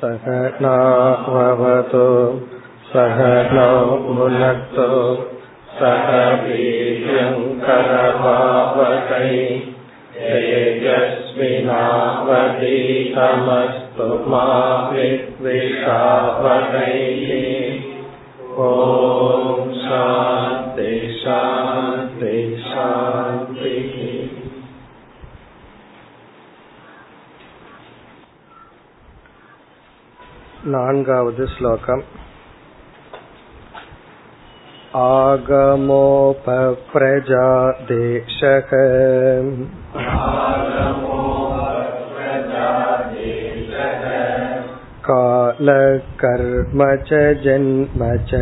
सहनावतु सहनौ भुनक्तु सह वीर्यङ्करभावकै तेजस्विनावधीतमस्तु मा विद्विषावकैः ॐ शान्ति शान्ति शान्तिः नान्गावद् श्लोकम् आगमोपप्रजादेशः कालकर्म च जन्म च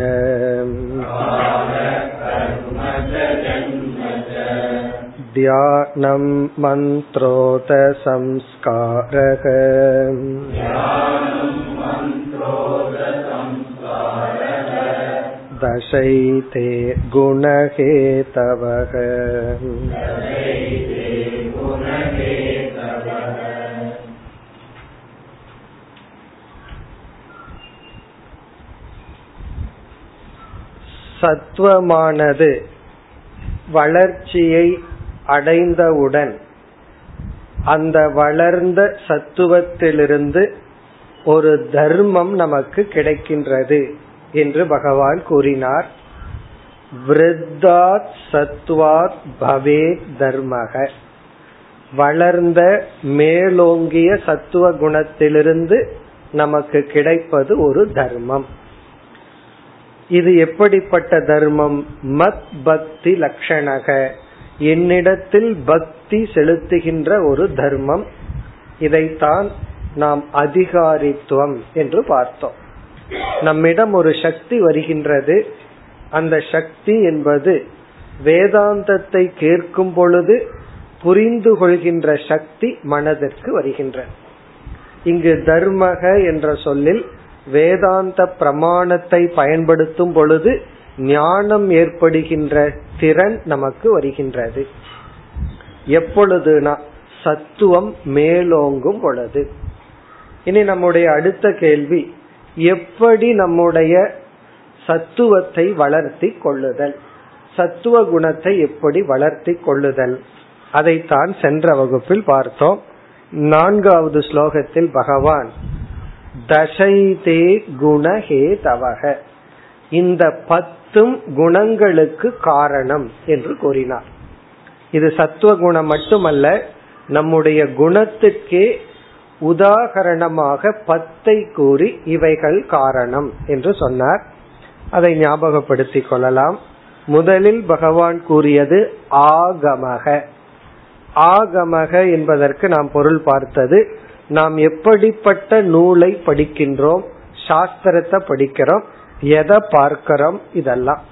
ध्यानं मन्त्रोतसंस्कारः दशैते गुणहेतवः சத்துவமானது வளர்ச்சியை அடைந்தவுடன் அந்த வளர்ந்த சத்துவத்திலிருந்து ஒரு தர்மம் நமக்கு கிடைக்கின்றது என்று பகவான் கூறினார். விருத்தாத் சத்வாத் பவே தர்மக. வளர்ந்த மேலோங்கிய சத்துவ குணத்திலிருந்து நமக்கு கிடைப்பது ஒரு தர்மம். இது எப்படிப்பட்ட தர்மம்? மத் பக்தி லட்சணக என்னிடத்தில் பக்தி செலுத்துகின்ற ஒரு தர்மம். இதைத்தான் நாம் அதிகாரித்துவம் என்று பார்த்தோம். நம்மிடம் ஒரு சக்தி வருகின்றது. அந்த சக்தி என்பது வேதாந்தத்தை கேட்கும் பொழுது புரிந்து கொள்கின்ற சக்தி மனதிற்கு வருகின்ற இங்கு தர்மக என்ற சொல்லில் வேதாந்த பிரமாணத்தை பயன்படுத்தும் பொழுது ஞானம் ஏற்படுகின்ற திறன் நமக்கு வருகின்றது. எப்பொழுதுனா சத்துவம் மேலோங்கும் பொழுது. இனி நம்முடைய அடுத்த கேள்வி எப்படி நம்முடைய சத்துவத்தை வளர்த்தி கொள்ளுதல்? சத்துவ குணத்தை எப்படி வளர்த்தி கொள்ளுதல்? அதைத்தான் சென்ற வகுப்பில் பார்த்தோம். நான்காவது ஸ்லோகத்தில் பகவான் தசைதே குணஹே தவக இந்த பத்தும் குணங்களுக்கு காரணம் என்று கூறினார். இது சத்துவ குணம் மட்டுமல்ல நம்முடைய குணத்துக்கே உதாகரணமாக பத்தை கூறி இவைகள் காரணம் என்று சொன்னார். அதை ஞாபகப்படுத்திக் கொள்ளலாம். முதலில் பகவான் கூறியது ஆகமக. ஆகமக என்பதற்கு நாம் பொருள் பார்த்தது நாம் எப்படிப்பட்ட நூலை படிக்கின்றோம் சாஸ்திரத்தை படிக்கிறோம் எதை பார்க்கிறோம் இதெல்லாம்.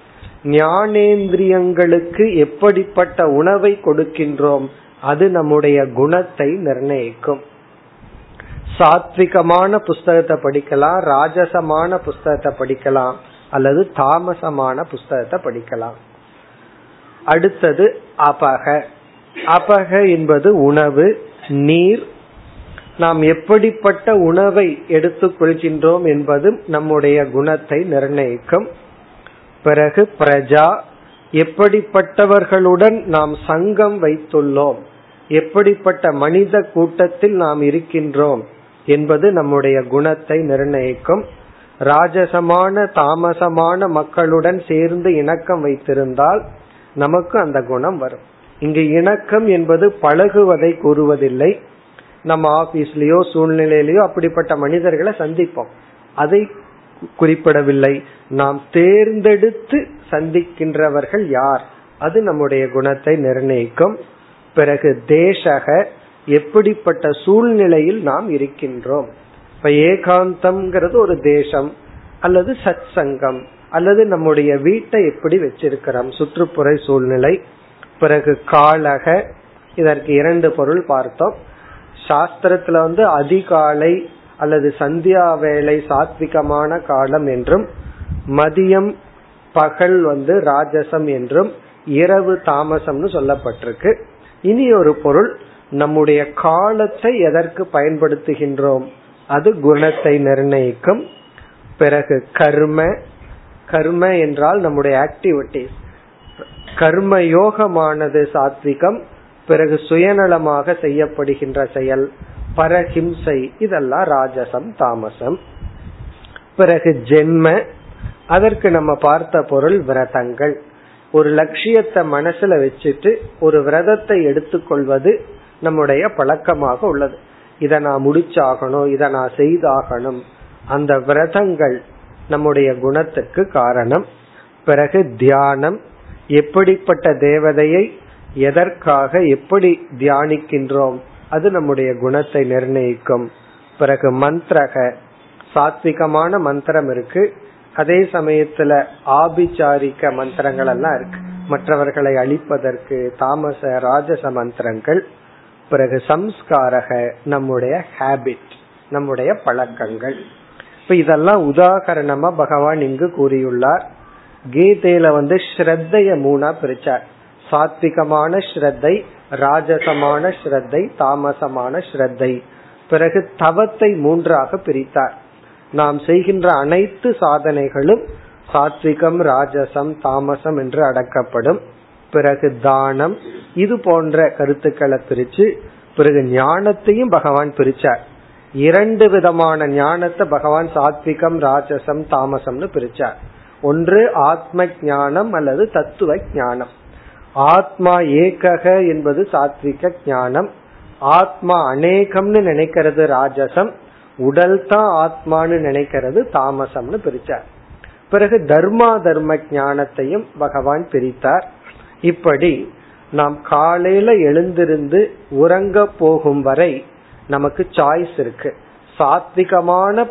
ஞானேந்திரியங்களுக்கு எப்படிப்பட்ட உணவை கொடுக்கின்றோம் அது நம்முடைய குணத்தை நிர்ணயிக்கும். சாத்விகமான புஸ்தகத்தை படிக்கலாம் ராஜசமான புஸ்தகத்தை படிக்கலாம் அல்லது தாமசமான புஸ்தகத்தை படிக்கலாம். அடுத்தது அபக அபக என்பது உணவு நீர். நாம் எப்படிப்பட்ட உணவை எடுத்துக்கொள்கின்றோம் என்பது நம்முடைய குணத்தை நிர்ணயிக்கும். பிறகு பிரஜா. எப்படிப்பட்டவர்களுடன் நாம் சங்கம் வைத்துள்ளோம். எப்படிப்பட்ட மனித கூட்டத்தில் நாம் இருக்கின்றோம். என்பது நம்முடைய குணத்தை நிர்ணயிக்கும். ராஜசமான தாமசமான மக்களுடன் சேர்ந்து இணக்கம் வைத்திருந்தால் நமக்கு அந்த குணம் வரும். இங்கு இணக்கம் என்பது பழகுவதை கூறுவதில்லை. நம்ம ஆபீஸ்லயோ சூழ்நிலையிலயோ அப்படிப்பட்ட மனிதர்களை சந்திப்போம். அதை குறிப்பிடவில்லை. நாம் தேர்ந்தெடுத்து சந்திக்கின்றவர்கள் யார்? அது நம்முடைய குணத்தை நிர்ணயிக்கும். பிறகு தேசக எப்படிப்பட்ட சூழ்நிலையில் நாம் இருக்கின்றோம்? இப்ப ஏகாந்தம்ங்கிறது ஒரு தேசம் அல்லது சத் சங்கம் அல்லது நம்முடைய வீட்டை எப்படி வச்சிருக்கிறோம்? சுற்றுப்புற சூழ்நிலை பிறகு காலக இதற்கு இரண்டு பொருள் பார்த்தோம். சாஸ்திரத்துல வந்து அதிகாலை அல்லது சந்தியா வேலை சாத்விகமான காலம் என்றும் மதியம் பகல் வந்து ராஜசம் என்றும் இரவு தாமசம்னு சொல்லப்பட்டிருக்கு. இனி ஒரு பொருள் நம்முடைய காலத்தை எதற்கு பயன்படுத்துகின்றோம்? அது குணத்தை நிர்ணயிக்கும். பிறகு கர்ம கர்ம என்றால் நம்முடைய ஆக்டிவிட்டிஸ் கர்ம யோகமானது சாத்விகம் பிறகு சுயநலமாக செய்யப்படுகின்ற செயல் பரஹிம்சை இதெல்லாம் ராஜசம் தாமசம். பிறகு ஜென்ம அதற்கு நம்ம பார்த்த பொருள் விரதங்கள். ஒரு லட்சியத்தை மனசுல வச்சுட்டு ஒரு விரதத்தை எடுத்துக்கொள்வது நம்முடைய பழக்கமாக உள்ளது. இதை நான் முடிச்சாகணும் இதை நான் செய்தாகணும். அந்த விரதங்கள் நம்முடைய குணத்துக்கு காரணம். பிறகு தியானம். எப்படிப்பட்ட தேவதையை எதற்காக எப்படி தியானிக்கின்றோம்? அது நம்முடைய குணத்தை நிர்ணயிக்கும். பிறகு மந்திரக. சாத்விகமான மந்திரம் இருக்கு. அதே சமயத்துல ஆபிச்சாரிக்க மந்திரங்கள் எல்லாம் இருக்கு. மற்றவர்களை அழிப்பதற்கு தாமச ராஜச மந்திரங்கள். பிறகு சம்ஸ்காரக நம்முடைய ஹேபிட் நம்முடைய பழக்கங்கள். இப்ப இதெல்லாம் உதாகரணமா பகவான் இங்கு கூறியுள்ளார். கீதையில வந்து ஸ்ரத்தைய மூணா பிரிச்சார். சாத்விகமான ஸ்ரத்தை ராஜசமான ஸ்ரத்தை தாமசமான ஸ்ரத்தை. பிறகு தவத்தை மூன்றாக பிரித்தார். நாம் செய்கின்ற அனைத்து சாதனைகளும் சாத்விகம் ராஜசம் தாமசம் என்று அடக்கப்படும். பிறகு தானம் இது போன்ற கருத்துக்களை பிரிச்சு பிறகு ஞானத்தையும் பகவான் பிரிச்சார். இரண்டு விதமான ஞானத்தை பகவான் சாத்விகம் ராஜசம் தாமசம்னு பிரிச்சார். ஒன்று ஆத்ம ஞானம் அல்லது தத்துவ ஞானம். ஆத்மா ஏகக என்பது சாத்விக ஞானம். ஆத்மா அநேகம்னு நினைக்கிறது ராஜசம் உடல் தான் ஆத்மான்னு நினைக்கிறது தாமசம்னு பிரிச்சார். பிறகு தர்மா தர்ம ஞானத்தையும் பகவான் பிரித்தார். இப்படி நாம் காலையில எழுந்திருந்து உறங்க போகும் வரை நமக்கு சாய்ஸ் இருக்கு. சாத்விகமான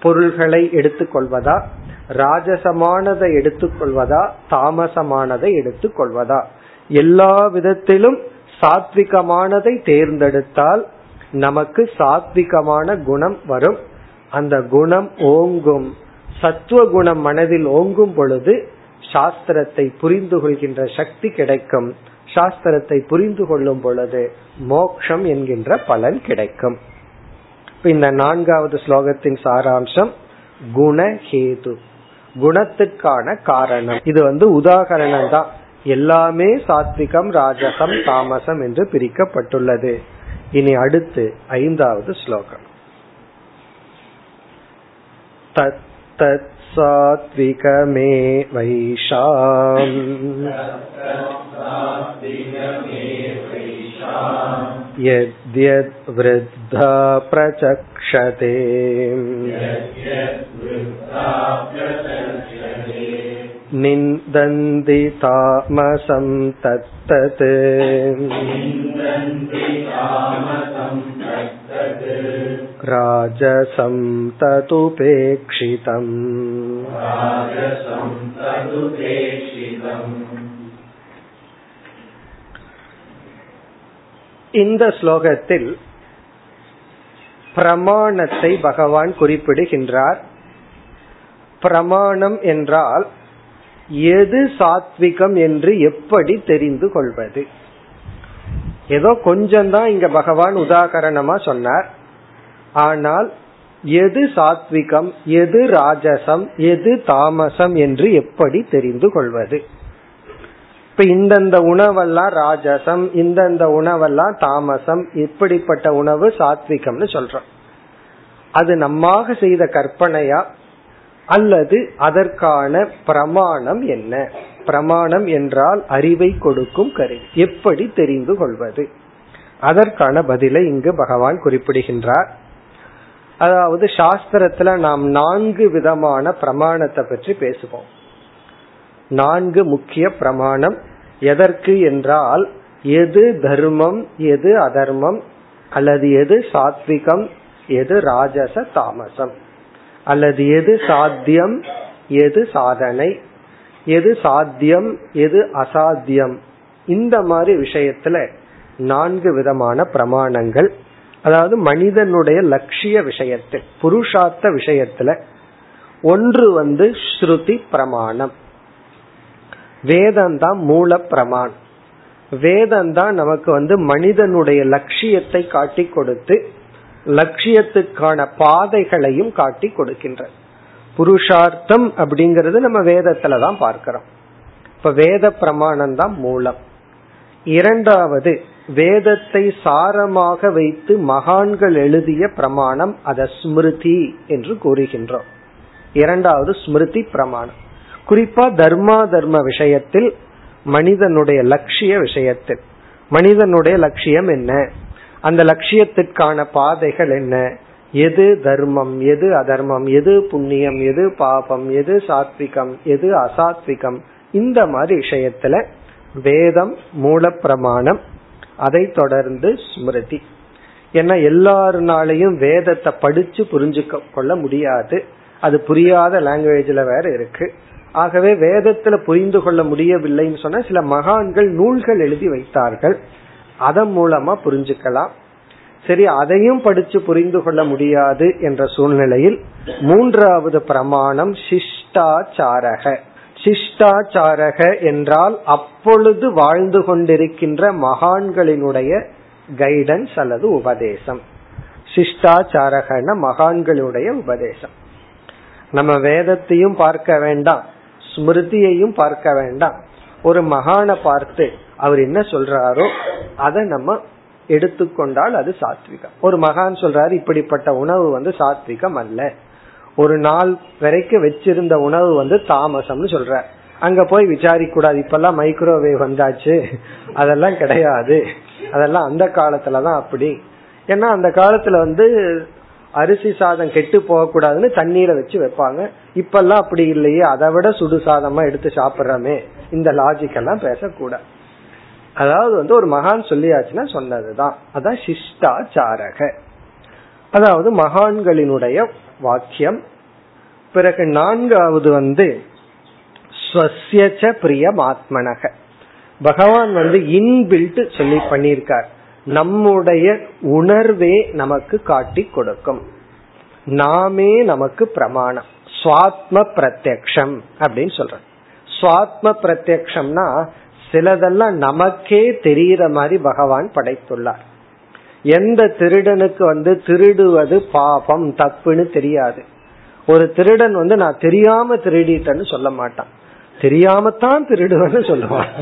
பொருள்களை எடுத்துக்கொள்வதா? ராஜசமானதை எடுத்துக்கொள்வதா? தாமசமானதை எடுத்துக்கொள்வதா? எல்லா விதத்திலும் சாத்விகமானதை தேர்ந்தெடுத்தால் நமக்கு சாத்விகமான குணம் வரும். அந்த குணம் ஓங்கும். சத்துவ குணம் மனதில் ஓங்கும் பொழுது சாஸ்திரத்தை புரிந்து கொள்கின்ற சக்தி கிடைக்கும். சாஸ்திரத்தை புரிந்து கொள்ளும் பொழுது மோக்ஷம் என்கின்ற பலன் கிடைக்கும். இந்த நான்காவது ஸ்லோகத்தின் சாராம்சம் குணஹேது குணத்துக்கான காரணம். இது வந்து உதாகரணம் தான் எல்லாமே சாத்விகம் ராஜசம் தாமசம் என்று பிரிக்கப்பட்டுள்ளது. இனி அடுத்து ஐந்தாவது ஸ்லோகம். தத் தத் सात्विकमे वैशाम् यद्यद्वृद्धा प्रचक्षते। निन्दन्ति तामसं तत्तत् राजसं तदुपेक्षितम् இந்த ஸ்லோகத்தில் பிரமாணத்தை பகவான் குறிப்பிடுகின்றார் பிரமாணம் என்றால் எது சாத்விகம் என்று எப்படி தெரிந்து கொள்வது? ஏதோ கொஞ்சம் தான் இங்க பகவான் உதாகரணமா சொன்னார். ஆனால் எது சாத்விகம் எது ராஜசம் எது தாமசம் என்று எப்படி தெரிந்து கொள்வது? இப்ப இந்தந்த உணவெல்லாம் ராஜசம் இந்தந்த உணவெல்லாம் தாமசம் இப்படிப்பட்ட உணவு சாத்விகம்னு சொல்றோம். அது நம்மாக செய்த கற்பனையா அல்லது அதற்கான பிரமாணம் என்ன? பிரமாணம் என்றால் அறிவை கொடுக்கும் கருவி. எப்படி தெரிந்து கொள்வது? அதற்கான பதிலை இங்கு பகவான் குறிப்பிடுகின்றார். அதாவது சாஸ்திரத்துல நாம் நான்கு விதமான பிரமாணத்தை பற்றி பேசுவோம். நான்கு முக்கிய பிரமாணம். எதற்கு என்றால் எது தர்மம் எது அதர்மம் அல்லது எது சாத்விகம் எது ராஜச தாமசம். அல்லது எது சாத்தியம் எது சாதனை எது சாத்தியம் எது அசாத்தியம். இந்த மாதிரி விஷயத்துல நான்கு விதமான பிரமாணங்கள். அதாவது மனிதனுடைய லட்சிய விஷயத்தில் புருஷார்த்த விஷயத்துல ஒன்று வந்து ஸ்ருதி பிரமாணம். வேதம் தான் மூல பிரமாணம். வேதம் தான் நமக்கு வந்து மனிதனுடைய லட்சியத்தை காட்டி கொடுத்து லட்சியத்துக்கான பாதைகளையும் காட்டி கொடுக்கின்ற புருஷார்த்தம் அப்படிங்கறது நம்ம வேதத்துல தான் பார்க்கிறோம். இப்ப வேத பிரமாணம் தான் மூலம். இரண்டாவது வேதத்தை சாரமாக வைத்து மகான்கள் எழுதிய பிரமாணம் அத ஸ்மிருதி என்று கூறுகின்றோம். இரண்டாவது ஸ்மிருதி பிரமாணம். குறிப்பா தர்மா தர்ம விஷயத்தில் மனிதனுடைய லட்சிய விஷயத்தில். மனிதனுடைய லட்சியம் என்ன? அந்த லட்சியத்திற்கான பாதைகள் என்ன? எது தர்மம்? எது அதர்மம்? எது புண்ணியம்? எது பாபம்? எது சாத்விகம்? எது அசாத்விகம்? இந்த மாதிரி விஷயத்துல வேதம் மூல பிரமாணம் அதை தொடர்ந்து ஸ்மிருதி. ஏன்னா எல்லாருனாலையும் வேதத்தை படிச்சு புரிஞ்சுக்க கொள்ள முடியாது. அது புரியாத லாங்குவேஜ்ல வேற இருக்கு. ஆகவே வேதத்துல புரிந்து கொள்ள முடியவில்லைன்னு சொன்னா சில மகான்கள் நூல்கள் எழுதி வைத்தார்கள். அதன் மூலமா புரிஞ்சுக்கலாம். சரி அதையும் படிச்சு புரிந்து கொள்ள முடியாது என்ற சூழ்நிலையில் மூன்றாவது பிரமாணம் சிஷ்டாச்சாரக. சிஷ்டாச்சாரக என்றால் அப்பொழுது வாழ்ந்து கொண்டிருக்கின்ற மகான்களினுடைய கைடன்ஸ் அல்லது உபதேசம். சிஷ்டாச்சாரகன மகான்களுடைய உபதேசம். நம்ம வேதத்தையும் பார்க்க வேண்டாம் ஸ்மிருதியையும் பார்க்க வேண்டாம். ஒரு மகான பார்த்து அவர் என்ன சொல்றாரோ அதை நம்ம எடுத்துக்கொண்டால் அது சாத்விகம். ஒரு மகான் சொல்றாரு இப்படிப்பட்ட உணவு வந்து சாத்விகம் அல்ல. ஒரு நாள் வரைக்கும் வச்சிருந்த உணவு வந்து தாமசம்னு சொல்ற அங்க போய் விசாரிக்க கூடாது இப்பெல்லாம் மைக்ரோவேவ் வந்தாச்சு. அதெல்லாம் கிடையாது. அதெல்லாம் அந்த காலத்துலதான் அப்படி. ஏன்னா அந்த காலத்துல வந்து அரிசி சாதம் கெட்டு போகக்கூடாதுன்னு தண்ணீரை வச்சு வைப்பாங்க. இப்பெல்லாம் அப்படி இல்லையே. அதை விட சுடு சாதமா எடுத்து சாப்பிட்றோமே. இந்த லாஜிக் எல்லாம் பேசக்கூடாது. அதாவது வந்து ஒரு மகான் சொல்லியாச்சுன்னா சொன்னதுதான். அதான் சிஷ்டாச்சாரக. அதாவது மகான்களினுடைய வாக்கியம். பிறகு நான்காவது வந்து ஸ்வசியச்ச பிரியமாத்மனக. பகவான் வந்து இன்பில்ட் சொல்லி பண்ணியிருக்கார். நம்முடைய உணர்வே நமக்கு காட்டி கொடுக்கும். நாமே நமக்கு பிரமாணம். சுவாத்ம பிரத்யக்ஷம் அப்படின்னு சொல்றோம் சுவாத்ம பிரத்யக்ஷம்னா சிலதெல்லாம் நமக்கே தெரியற மாதிரி பகவான் படைத்துள்ளார். எந்த திருடனுக்கு வந்து திருடுவது பாபம் தப்புன்னு தெரியாது. ஒரு திருடன் வந்து நான் தெரியாம திருடிட்டேன்னு சொல்ல மாட்டான். தெரியாமத்தான் திருடுவேன்னு சொல்லுவான்.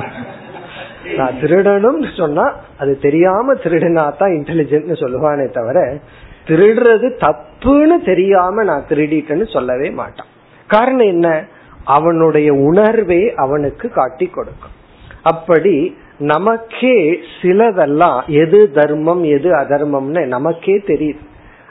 நான் திருடணும் சொன்னா அது தெரியாம திருடினா தான் இன்டெலிஜென்ட் சொல்லுவானே தவிர திருடுறது தப்புன்னு தெரியாம நான் திருடிட்டேன்னு சொல்லவே மாட்டான். காரணம் என்ன? அவனுடைய உணர்வே அவனுக்கு காட்டி கொடுக்கும். அப்படி நமக்கே சிலதெல்லாம் எது தர்மம் எது அதர்மம்னு நமக்கே தெரியுது.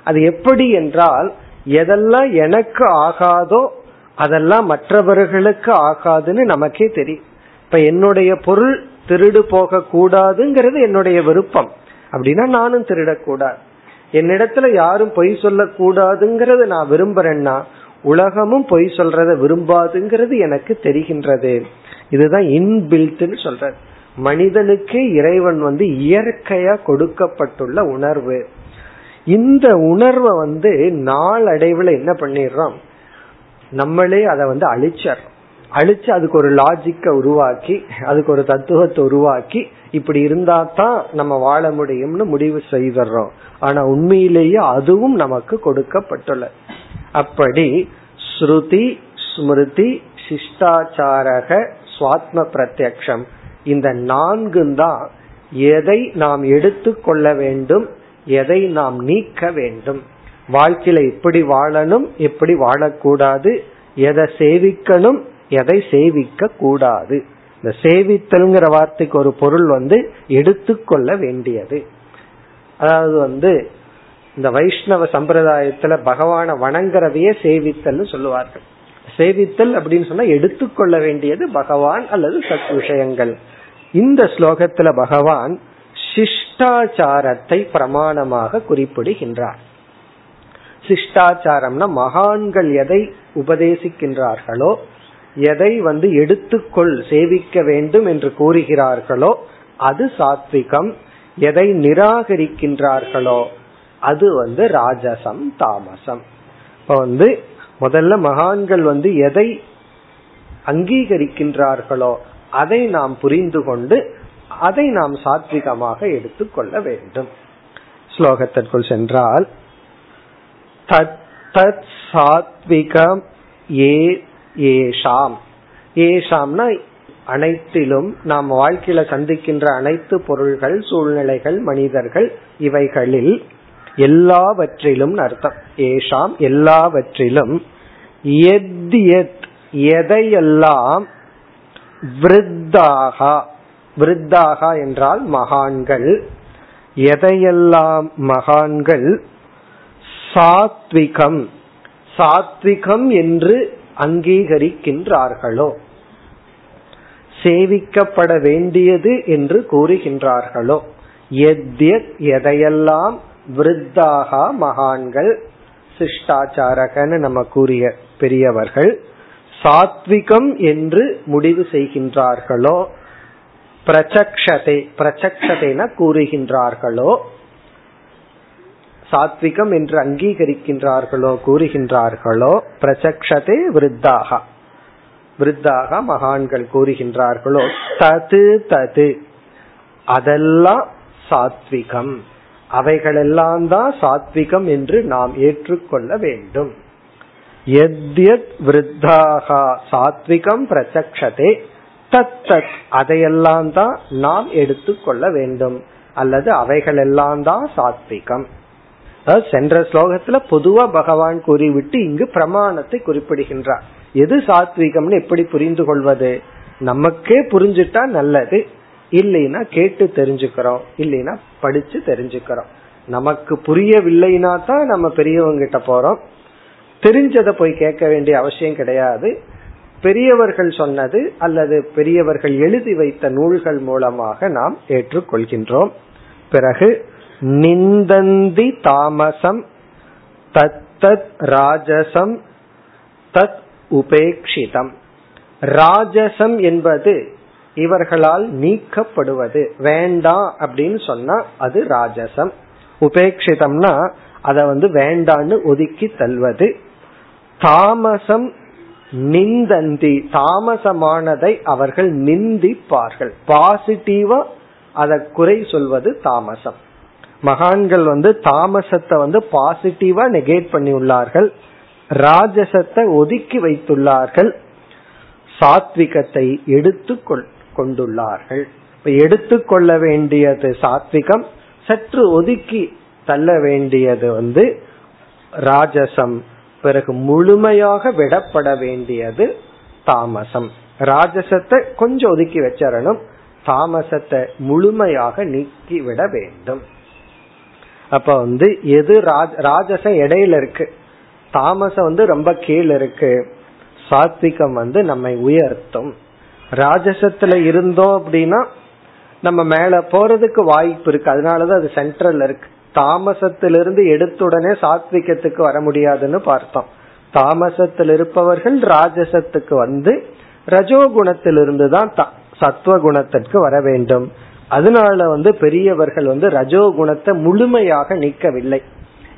அது எப்படி என்றால் எதெல்லாம் எனக்கு ஆகாதோ அதெல்லாம் மற்றவர்களுக்கு ஆகாதுன்னு நமக்கே தெரியும். இப்ப என்னுடைய பொருள் திருடு போக கூடாதுங்கிறது என்னுடைய விருப்பம். அப்படின்னா நானும் திருடக்கூடாது. என்னிடத்துல யாரும் பொய் சொல்லக்கூடாதுங்கிறது நான் விரும்புறேன்னா உலகமும் பொய் சொல்றத விரும்பாதுங்கிறது எனக்கு தெரிகின்றது. இதுதான் இன்பில்ட்னு சொல்றது மனிதனுக்கு இறைவன் வந்து இயற்கையா கொடுக்கப்பட்டுள்ள உணர்வு. இந்த உணர்வை வந்து நாளடைவுல என்ன பண்ணிடுறோம்? நம்மளே அதை வந்து அழிச்சிடறோம். அழிச்சு அதுக்கு ஒரு லாஜிக்க உருவாக்கி அதுக்கு ஒரு தத்துவத்தை உருவாக்கி இப்படி இருந்தா தான் நம்ம வாழ முடியும்னு முடிவு செய்தர்றோம் ஆனா உண்மையிலேயே அதுவும் நமக்கு கொடுக்கப்பட்டுள்ள. அப்படி ஸ்ருதி ஸ்மிருதி சிஷ்டாச்சாரக சுவாத்ம பிரத்யக்ஷம் இந்த நான்கு தான் எதை நாம் எடுத்துக்கொள்ள வேண்டும் எதை நாம் நீக்க வேண்டும். வாழ்க்கையில எப்படி வாழணும் எப்படி வாழக்கூடாது. எதை சேவிக்கணும் எதை சேவிக்க கூடாது இந்த சேவித்தல்ங்கிற வார்த்தைக்கு ஒரு பொருள் வந்து எடுத்துக்கொள்ள வேண்டியது. அதாவது வந்து இந்த வைஷ்ணவ சம்பிரதாயத்துல பகவான வணங்குறதையே சேவித்தல்னு சொல்லுவார்கள். சேவித்தல் அப்படின்னு சொன்னா எடுத்துக்கொள்ள வேண்டியது பகவான் அல்லது சத் விஷயங்கள் இந்த ஸ்லோகத்துல பகவான் சிஷ்டாச்சாரத்தை பிரமாணமாக குறிப்பிடுகின்றார். சிஷ்டாச்சாரம்னா மகான்கள் எதை உபதேசிக்கின்றார்களோ எதை வந்து எடுத்துக்கொள் சேவிக்க வேண்டும் என்று கூறுகிறார்களோ அது சாத்விகம். எதை நிராகரிக்கின்றார்களோ அது வந்து ராஜசம் தாமசம். இப்ப வந்து முதல்ல மகான்கள் வந்து எதை அங்கீகரிக்கின்றார்களோ அதை நாம் புரிந்து கொண்டு அதை நாம் சாத்விகமாக எடுத்துக்கொள்ள வேண்டும். ஸ்லோகத்திற்குள் சென்றால் தத் தத் சாத்விகம் ஏ ஏஷாம். ஏஷாம்னா அனைத்திலும் நாம் வாழ்க்கையில சந்திக்கின்ற அனைத்து பொருள்கள் சூழ்நிலைகள் மனிதர்கள் இவைகளில் எல்லாவற்றிலும் அர்த்தம். ஏஷாம் எல்லாவற்றிலும் எத் எத் எதையெல்லாம் விருத்தாகா விருத்தாகா என்றால் மகான்கள் எதையெல்லாம் மகான்கள்? சாத்விகம் சாத்விகம் என்று அங்கீகரிக்கின்றார்களோ? சேவிக்கப்பட வேண்டியது என்று கூறுகின்றார்களோ? எதையெல்லாம் விருத்தாகா மகான்கள் சிஷ்டாச்சாரகன்னு நம்ம கூறிய பெரியவர்கள் சாத்விகம் என்று முடிவு செய்கின்றார்களோ பிரச்சக்ஷதை பிரச்சக்ஷதைன கூறுகின்றார்களோ சாத்விகம் என்று அங்கீகரிக்கின்றார்களோ கூறுகின்றார்களோ பிரச்சக்ஷதே விருத்தாக. விருத்தாக மகான்கள் கூறுகின்றார்களோ தது தது அதெல்லாம் சாத்விகம். அவைகளெல்லாம் தான் சாத்விகம் என்று நாம் ஏற்றுக்கொள்ள வேண்டும். எத்யத் விருத்தாக சாத்விகம் பிரச்சக்ஷதே தத்தத் அதையெல்லாம் தான் நாம் எடுத்துக்கொள்ள வேண்டும். அல்லது அவைகளெல்லாம் தான் சாத்விகம். சென்ற ஸ்லோகத்துல பொதுவா பகவான் கூறிவிட்டு இங்கு பிரமாணத்தை குறிப்பிடுகின்றார். எது சாத்விகம்னு எப்படி புரிந்து கொள்வது? நமக்கே புரிஞ்சுட்டா நல்லது. இல்லைன்னா கேட்டு தெரிஞ்சுக்கிறோம் இல்லைன்னா படிச்சு தெரிஞ்சுக்கிறோம். நமக்கு புரியவில்லைனா தான் நம்ம பெரியவங்க கிட்ட போறோம். தெரிஞ்சதை போய் கேட்க வேண்டிய அவசியம் கிடையாது. பெரியவர்கள் சொன்னது அல்லது பெரியவர்கள் எழுதி வைத்த நூல்கள் மூலமாக நாம் ஏற்றுக்கொள்கின்றோம். பிறகு நிந்தந்தி தாமசம் தத்தத் ராஜசம் தத் உபேக்ஷிதம். ராஜசம் என்பது இவர்களால் நீக்கப்படுவது. வேண்டாம் அப்படின்னு சொன்னா அது ராஜசம். உபேட்சிதம்னா அத வந்து வேண்டான்னு ஒதுக்கி தள்ளுவது. தாமசம் நிந்தந்தி. தாமசமானதை அவர்கள் நிந்திப்பார்கள். பாசிட்டிவா அதை குறை சொல்வது தாமசம். மகான்கள் வந்து தாமசத்தை வந்து பாசிட்டிவா நெகேட் பண்ணி உள்ளார்கள். ராஜசத்தை ஒதுக்கி வைத்துள்ளார்கள். சாத்விகத்தை எடுத்துக்கொள். கொண்டுள்ளார்கள். இப்ப எடுத்துக்கொள்ள வேண்டியது சாத்விகம் சற்று ஒதுக்கி தள்ள வேண்டியது வந்து ராஜசம். பிறகு முழுமையாக விடப்பட வேண்டியது தாமசம். ராஜசத்தை கொஞ்சம் ஒதுக்கி வச்சிடணும். தாமசத்தை முழுமையாக நீக்கி விட வேண்டும். அப்ப வந்து எது ராஜ ராஜசம் இடையில இருக்கு? தாமசம் வந்து ரொம்ப கீழ் இருக்கு. சாத்விகம் வந்து நம்மை உயர்த்தும். ராஜசத்துல இருந்தோம் அப்படின்னா நம்ம மேல போறதுக்கு வாய்ப்பு இருக்கு. அதனாலதான் அது சென்ட்ரல் இருக்கு. தாமசத்திலிருந்து எடுத்த உடனே சாத்விகத்துக்கு வர முடியாதுன்னு பார்த்தோம். தாமசத்தில் இருப்பவர்கள் ராஜசத்துக்கு வந்து ரஜோகுணத்திலிருந்து தான் சத்துவ குணத்திற்கு வர வேண்டும். அதனால வந்து பெரியவர்கள் வந்து ரஜோகுணத்தை முழுமையாக நீக்கவில்லை.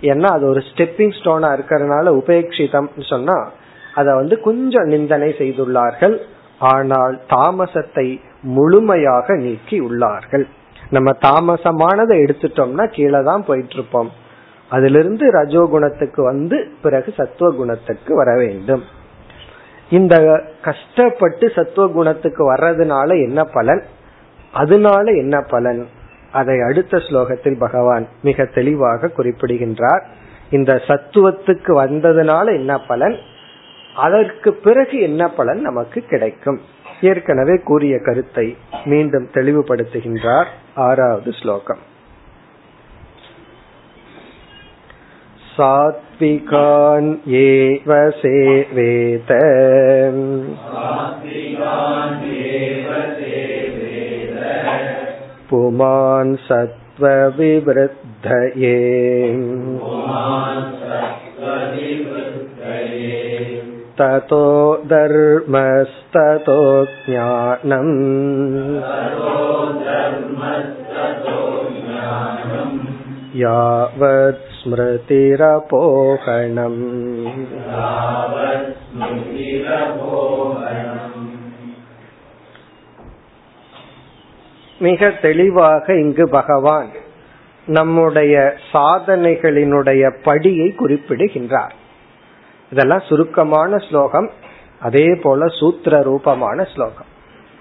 ஏன்னா அது ஒரு ஸ்டெப்பிங் ஸ்டோனா இருக்கிறதுனால உபேட்சிதம் சொன்னா அதை வந்து கொஞ்சம் நிந்தனை செய்துள்ளார்கள். ஆனால் தாமசத்தை முழுமையாக நீக்கி உள்ளார்கள். நம்ம தாமசமானதை எடுத்துட்டோம்னா கீழே தான் போயிட்டு இருப்போம் அதிலிருந்து ரஜோகுணத்துக்கு வந்து பிறகு சத்துவ குணத்துக்கு வர வேண்டும். இந்த கஷ்டப்பட்டு சத்துவ குணத்துக்கு வர்றதுனால என்ன பலன்? அதனால என்ன பலன்? அதை அடுத்த ஸ்லோகத்தில் பகவான் மிக தெளிவாக குறிப்பிடுகின்றார். இந்த சத்துவத்துக்கு வந்ததுனால என்ன பலன்? அதற்கு பிறகு என்ன பலன் நமக்கு கிடைக்கும் ஏற்கனவே கூறிய கருத்தை மீண்டும் தெளிவுபடுத்துகின்றார் ஆறாவது ஸ்லோகம் सात्विकान् एव सेवेत पुमान् सत्त्वविवृद्धये ततो धर्मस्ततो ज्ञानम् यावत् स्मृतिरपोहणम् மிக தெளிவாக இங்கு பகவான் நம்முடைய சாதனைகளினுடைய படியை குறிப்பிடுகின்றார் இதெல்லாம் சுருக்கமான ஸ்லோகம். அதே போல சூத்திர ரூபமான ஸ்லோகம்.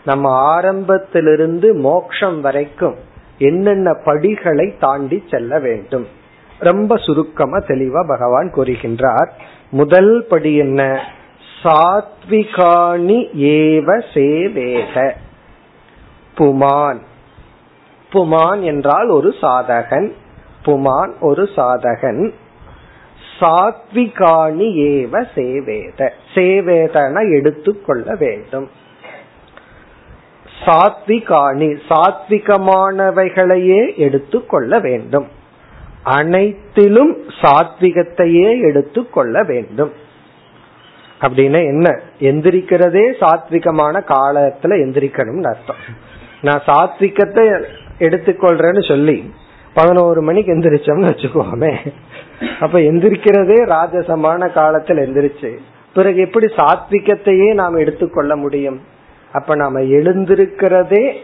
நம்ம ஆரம்பத்திலிருந்து மோக்ஷம் வரைக்கும் என்னென்ன படிகளை தாண்டி செல்ல வேண்டும்? ரொம்ப சுருக்கமா தெளிவா பகவான் கூறுகின்றார். முதல் படி என்ன? சாத்விகாணி ஏவ சேவேக. புமான். புமான் என்றால் ஒரு சாதகன். புமான் ஒரு சாதகன். சாத்விகாணி ஏவ சேவேத. சேவேதன எடுத்துக்கொள்ள வேண்டும். சாத்விகாணி சாத்விகமானவைகளையே எடுத்துக்கொள்ள வேண்டும். அனைத்திலும் சாத்விகத்தையே எடுத்துக்கொள்ள வேண்டும். அப்படின்னு என்ன? எந்திரிக்கிறதே சாத்விகமான காலத்துல எந்திரிக்கணும்னு அர்த்தம். நான் சாத்விகத்தை எடுத்துக்கொள்றேன்னு சொல்லி பதினோரு மணிக்கு எந்திரிச்சோம்னு வச்சுக்கோமே. அப்ப எந்திரிக்கிறதே ராஜசமான காலத்தில் எந்திரிச்சு பிறகு எப்படி சாத்விகத்தையே நாம் எடுத்துக்கொள்ள முடியும்? அப்ப நாம எழுந்திருக்கிறதே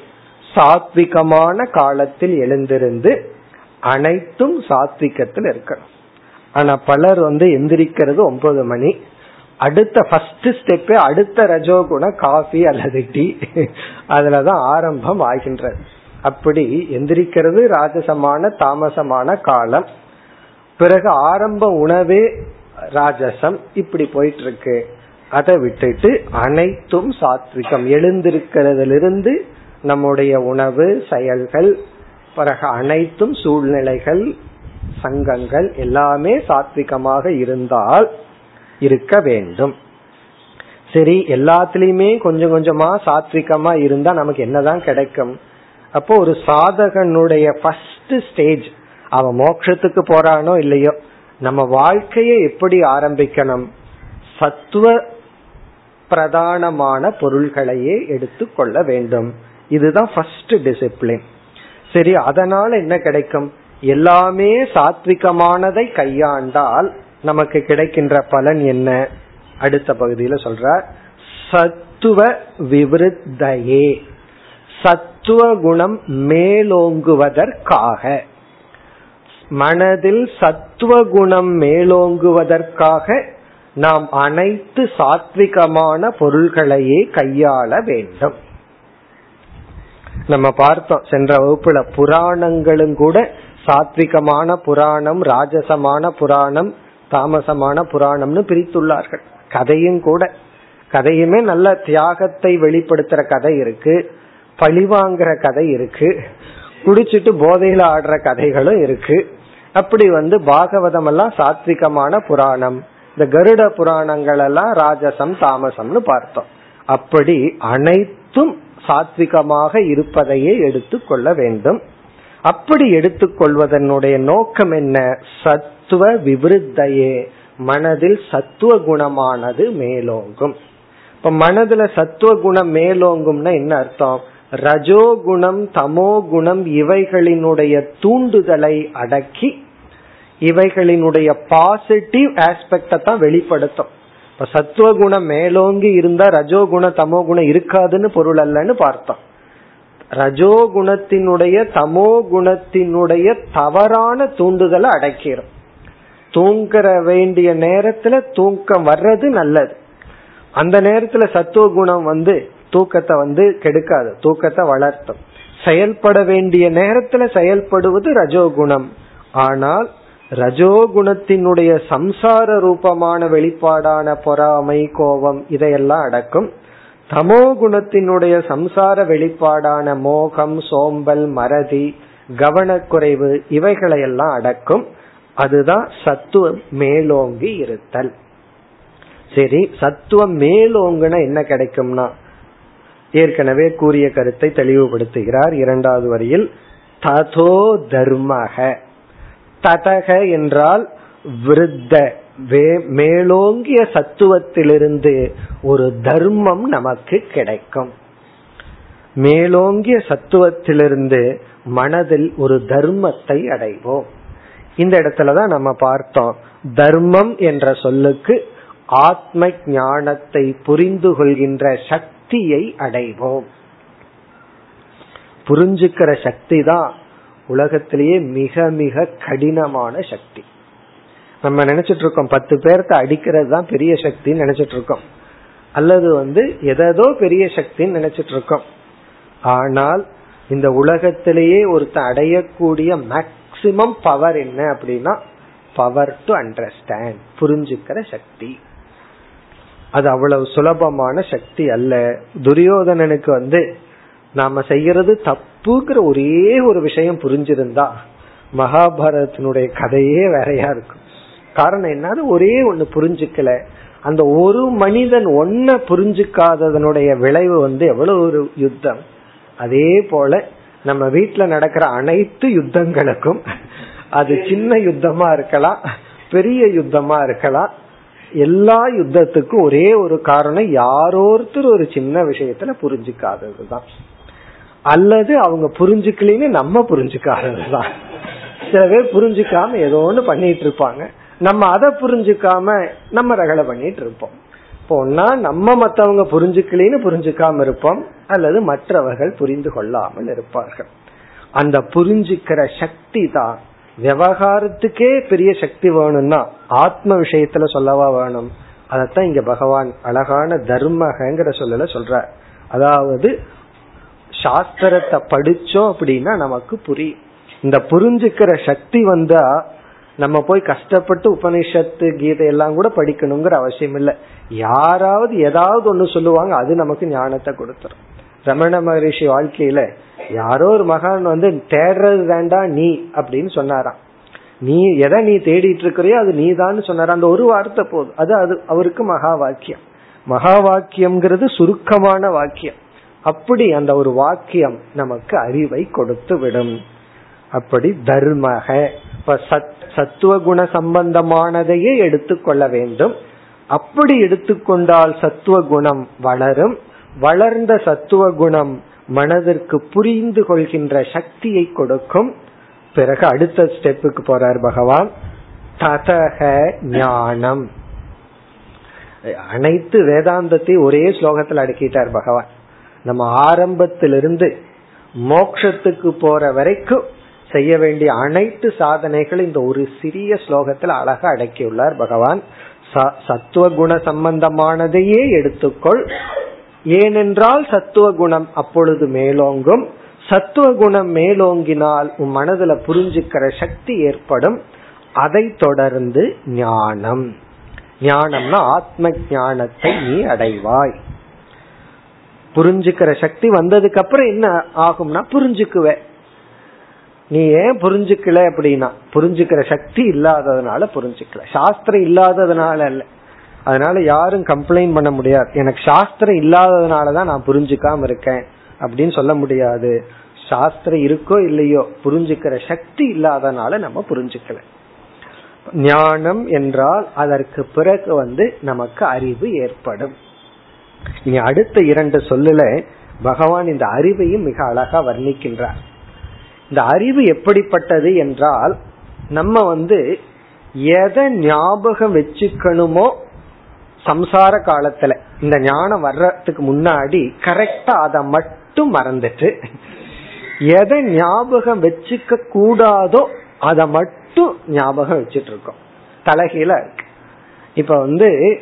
சாத்விகமான காலத்தில் எழுந்திருந்து அனைத்தும் சாத்விகத்தில் இருக்கணும். ஆனா பலர் வந்து எந்திரிக்கிறது ஒன்பது மணி. அடுத்த ஃபர்ஸ்ட் ஸ்டெப் அடுத்த ரஜோகுண காஃபி அல்லது டீ. அதுலதான் ஆரம்பம் ஆகின்றது. அப்படி எந்திரிக்கிறது ராஜசமான தாமசமான காலம். பிறகு ஆரம்ப உணவே ராஜசம். இப்படி போயிட்டு இருக்கு அதை விட்டுட்டு அனைத்தும் சாத்விகம். எழுந்திருக்கிறதிலிருந்து நம்முடைய உணவு செயல்கள் பிறகு அனைத்தும் சூழ்நிலைகள் சங்கங்கள் எல்லாமே சாத்விகமாக இருந்தால் இருக்க வேண்டும். சரி எல்லாத்துலயுமே கொஞ்சம் கொஞ்சமா சாத்விகமா இருந்தா நமக்கு என்னதான் கிடைக்கும்? அப்போ ஒரு சாதகனுடைய ஃபர்ஸ்ட் ஸ்டேஜ் அவன் மோட்சத்துக்கு போறானோ இல்லையோ நம்ம வாழ்க்கையை எப்படி ஆரம்பிக்கணும்? சத்துவ பிரதானமான பொருள்களையே எடுத்துக்கொள்ள வேண்டும். இதுதான் ஃபர்ஸ்ட் டிசிப்ளின் சரி அதனால என்ன கிடைக்கும்? எல்லாமே சாத்விகமானதை கையாண்டால் நமக்கு கிடைக்கின்ற பலன் என்ன? அடுத்த பகுதியில சொல்றார். சத்துவ விவருத்தையே. சத்துவ குணம் மேலோங்குவதற்காக. மனதில் சத்துவ குணம் மேலோங்குவதற்காக நாம் அனைத்து சாத்விகமான பொருள்களையே கையாள வேண்டும். நம்ம பார்த்தோம் சென்ற வகுப்புல புராணங்களும் கூட சாத்விகமான புராணம் ராஜசமான புராணம் தாமசமான புராணம்னு பிரித்துள்ளார்கள். கதையும் கூட. கதையுமே நல்ல தியாகத்தை வெளிப்படுத்துற கதை இருக்கு. பழிவாங்கிற கதை இருக்கு. குடிச்சிட்டு போதையில ஆடுற கதைகளும் இருக்கு. அப்படி வந்து பாகவதம் எல்லாம் சாத்விகமான புராணம். இந்த கருட புராணங்கள் எல்லாம் ராஜசம் தாமசம்னு பார்த்தோம். அப்படி அனைத்தும் சாத்விகமாக இருப்பதையே எடுத்துக்கொள்ள வேண்டும். அப்படி எடுத்துக்கொள்வதனுடைய நோக்கம் என்ன? சத்துவ விவருத்தையே. மனதில் சத்துவ குணமானது மேலோங்கும். இப்ப மனதுல சத்துவ குணம் மேலோங்கும்னா என்ன அர்த்தம்? ரஜோகுணம் தமோ குணம் இவைகளினுடைய தூண்டுதலை அடக்கி இவைகளினுடைய பாசிட்டிவ் ஆஸ்பெக்ட தான் வெளிப்படுத்தும். இப்ப சத்துவ குணம் மேலோங்கி இருந்தா ரஜோகுண தமோ குணம் இருக்காதுன்னு பொருள் அல்லன்னு பார்த்தோம். ரஜோகுணத்தினுடைய தமோ குணத்தினுடைய தவறான தூண்டுதலை அடக்கிடும் தூங்குற வேண்டிய நேரத்துல தூக்கம் வர்றது நல்லது. அந்த நேரத்துல சத்துவ குணம் வந்து தூக்கத்தை வந்து கெடுக்காது தூக்கத்தை வளர்த்தும். செயல்பட வேண்டிய நேரத்துல செயல்படுவது ரஜோகுணம். ஆனால் ரஜோகுணத்தினுடைய சம்சார ரூபமான வெளிப்பாடான பொறாமை கோபம் இதையெல்லாம் அடக்கும். தமோ குணத்தினுடைய சம்சார வெளிப்பாடான மோகம் சோம்பல் மறதி கவனக்குறைவு இவைகளையெல்லாம் அடக்கும். அதுதான் சத்துவம் மேலோங்கி இருத்தல். சரி சத்துவம் மேலோங்குன என்ன கிடைக்கும்னா ஏற்கனவே கூறிய கருத்தை தெளிவுபடுத்துகிறார் இரண்டாவது வரியில் ததோ தர்மக ததக என்றால் விருத்த மேலோங்கிய சத்துவத்திலிருந்து ஒரு தர்மம் நமக்கு கிடைக்கும். மேலோங்கிய சத்துவத்திலிருந்து மனதில் ஒரு தர்மத்தை அடைவோம். இந்த இடத்துலதான் நம்ம பார்த்தோம். தர்மம் என்ற சொல்லுக்கு ஆத்ம ஞானத்தை புரிந்து கொள்கின்ற சக்தியை அடைவோம். புரிஞ்சுக்கிற சக்தி தான் உலகத்திலேயே மிக மிக கடினமான சக்தி. நம்ம நினைச்சிட்டு இருக்கோம் பத்து பேர்த்த அடிக்கிறது தான் பெரிய சக்தின்னு நினைச்சிட்டு இருக்கோம் அல்லது வந்து எதோ பெரிய சக்தின்னு நினைச்சிட்டு இருக்கோம் ஆனால் இந்த உலகத்திலேயே ஒருத்தன் அடையக்கூடிய மேக்சிமம் பவர் என்ன அப்படின்னா பவர் டு அண்டர்ஸ்டாண்ட் புரிஞ்சுக்கிற சக்தி. அது அவ்வளவு சுலபமான சக்தி அல்ல. துரியோதனனுக்கு வந்து நாம செய்யறது தப்புங்கிற ஒரே ஒரு விஷயம் புரிஞ்சிருந்தா மகாபாரதத்தினுடைய கதையே வேறையா இருக்கும். காரணம் என்ன? ஒரே ஒண்ணு புரிஞ்சுக்கல. அந்த ஒரு மனிதன் ஒன்ன புரிஞ்சுக்காததனுடைய விளைவு வந்து எவ்வளவு ஒரு யுத்தம். அதே போல நம்ம வீட்டுல நடக்கிற அனைத்து யுத்தங்களுக்கும் அது சின்ன யுத்தமா இருக்கலாம் பெரிய யுத்தமா இருக்கலாம். எல்லா யுத்தத்துக்கும் ஒரே ஒரு காரணம் யாரோருத்தர் ஒரு சின்ன விஷயத்துல புரிஞ்சுக்காததுதான். அல்லது அவங்க புரிஞ்சுக்கலன்னு நம்ம புரிஞ்சுக்காததுதான். சில பேர் புரிஞ்சுக்காம ஏதோ ஒண்ணு பண்ணிட்டு இருப்பாங்க. நம்ம அதை புரிஞ்சுக்காம நம்ம ரகலை பண்ணிட்டு இருப்போம். போனா நம்ம மத்தவங்க புரிஞ்சுக்கலன்னு புரிஞ்சுக்காம இருப்போம். அல்லது மற்றவர்கள் புரிந்து கொள்ளாமல் இருப்பார்கள். அந்த புரிஞ்சுக்கிற சக்தி தான் விவகாரத்துக்கே பெரிய சக்தி வேணும்னா ஆத்ம விஷயத்துல சொல்லவா வேணும். அதத்தான் இங்க பகவான் அழகான தர்மகங்கிற சொல்லல சொல்ற அதாவது சாஸ்திரத்தை படிச்சோம் அப்படின்னா நமக்கு புரியும் இந்த புரிஞ்சுக்கிற சக்தி வந்தா நம்ம போய் கஷ்டப்பட்டு உபனிஷத்து கீதை எல்லாம் கூட படிக்கணுங்கிற அவசியம் இல்லை. யாராவது ஏதாவது ஒண்ணு சொல்லுவாங்க அது நமக்கு ஞானத்தை கொடுத்துரும். ரமண மகரிஷி வாழ்க்கையில யாரோ ஒரு மகான் வந்து தேடுறது வேண்டாம் நீ அப்படின்னு சொன்னாராம். நீ எதை நீ தேடிட்டு இருக்கிறியோ அது நீ தான் சொன்னார் அந்த ஒரு வார்த்தை போதும். அது அது அவருக்கு மகா வாக்கியம். மகா வாக்கியம்ங்கிறது சுருக்கமான வாக்கியம். அப்படி அந்த ஒரு வாக்கியம் நமக்கு அறிவை கொடுத்து விடும் அப்படி தர்மக சத்துவ குண சம்பந்தமானதையே எடுத்துக்கொள்ள வேண்டும். அப்படி எடுத்துக்கொண்டால் சத்துவ குணம் வளரும். வளர்ந்த சத்துவ குணம் மனதிற்கு புரிந்து கொள்கின்ற சக்தியை கொடுக்கும். பிறகு அடுத்த ஸ்டெப்புக்கு போறார் பகவான். ததக ஞானம். அனைத்து வேதாந்தத்தையும் ஒரே ஸ்லோகத்தில் அடக்கிட்டார் பகவான். நம்ம ஆரம்பத்திலிருந்து மோக்ஷத்துக்கு போற வரைக்கும் செய்ய வேண்டிய அனைத்து சாதனைகளும் இந்த ஒரு சிறிய ஸ்லோகத்தில் அழகா அடக்கியுள்ளார் பகவான். சத்துவ குண சம்பந்தமானதையே எடுத்துக்கொள். ஏனென்றால் சத்துவ குணம் அப்பொழுது மேலோங்கும். சத்துவ குணம் மேலோங்கினால் உன் மனதுல புரிஞ்சுக்கிற சக்தி ஏற்படும். அதை தொடர்ந்து ஞானம். ஞானம்னா ஆத்ம ஞானத்தை நீ அடைவாய். புரிஞ்சுக்கிற சக்தி வந்ததுக்கு அப்புறம் என்ன ஆகும்னா புரிஞ்சுக்குவேன் நீ ஏன் புரிஞ்சுக்கல அப்படின்னா புரிஞ்சுக்கிற சக்தி இல்லாததுனால புரிஞ்சுக்கல. சாஸ்திரம் இல்லாததுனால அல்ல. அதனால யாரும் கம்ப்ளைண்ட் பண்ண முடியாது. எனக்கு சாஸ்திரம் இல்லாததுனாலதான் நான் புரிஞ்சுக்காம இருக்கேன் அப்படின்னு சொல்ல முடியாது. சாஸ்திரம் இருக்கோ இல்லையோ புரிஞ்சுக்கிற சக்தி இல்லாதனால நம்ம புரிஞ்சுக்கல. ஞானம் என்றால் அதற்கு பிறகு வந்து நமக்கு அறிவு ஏற்படும். இனி அடுத்த இரண்டு சொல்லுல பகவான் இந்த அறிவையும் மிக அழகா வர்ணிக்கின்றார். இந்த அறிவு எப்படிப்பட்டது என்றால் நம்ம வந்து எதை ஞாபகம் வச்சுக்கணுமோ சம்சார காலத்துல இந்த ஞானம் வர்றதுக்கு முன்னாடி கரெக்டா அதை மட்டும் மறந்துட்டு எதை ஞாபகம் வச்சுக்க கூடாதோ அதை மட்டும் ஞாபகம் வச்சுட்டு இருக்கோம். தலைகீழ இருக்கு. இப்ப வந்து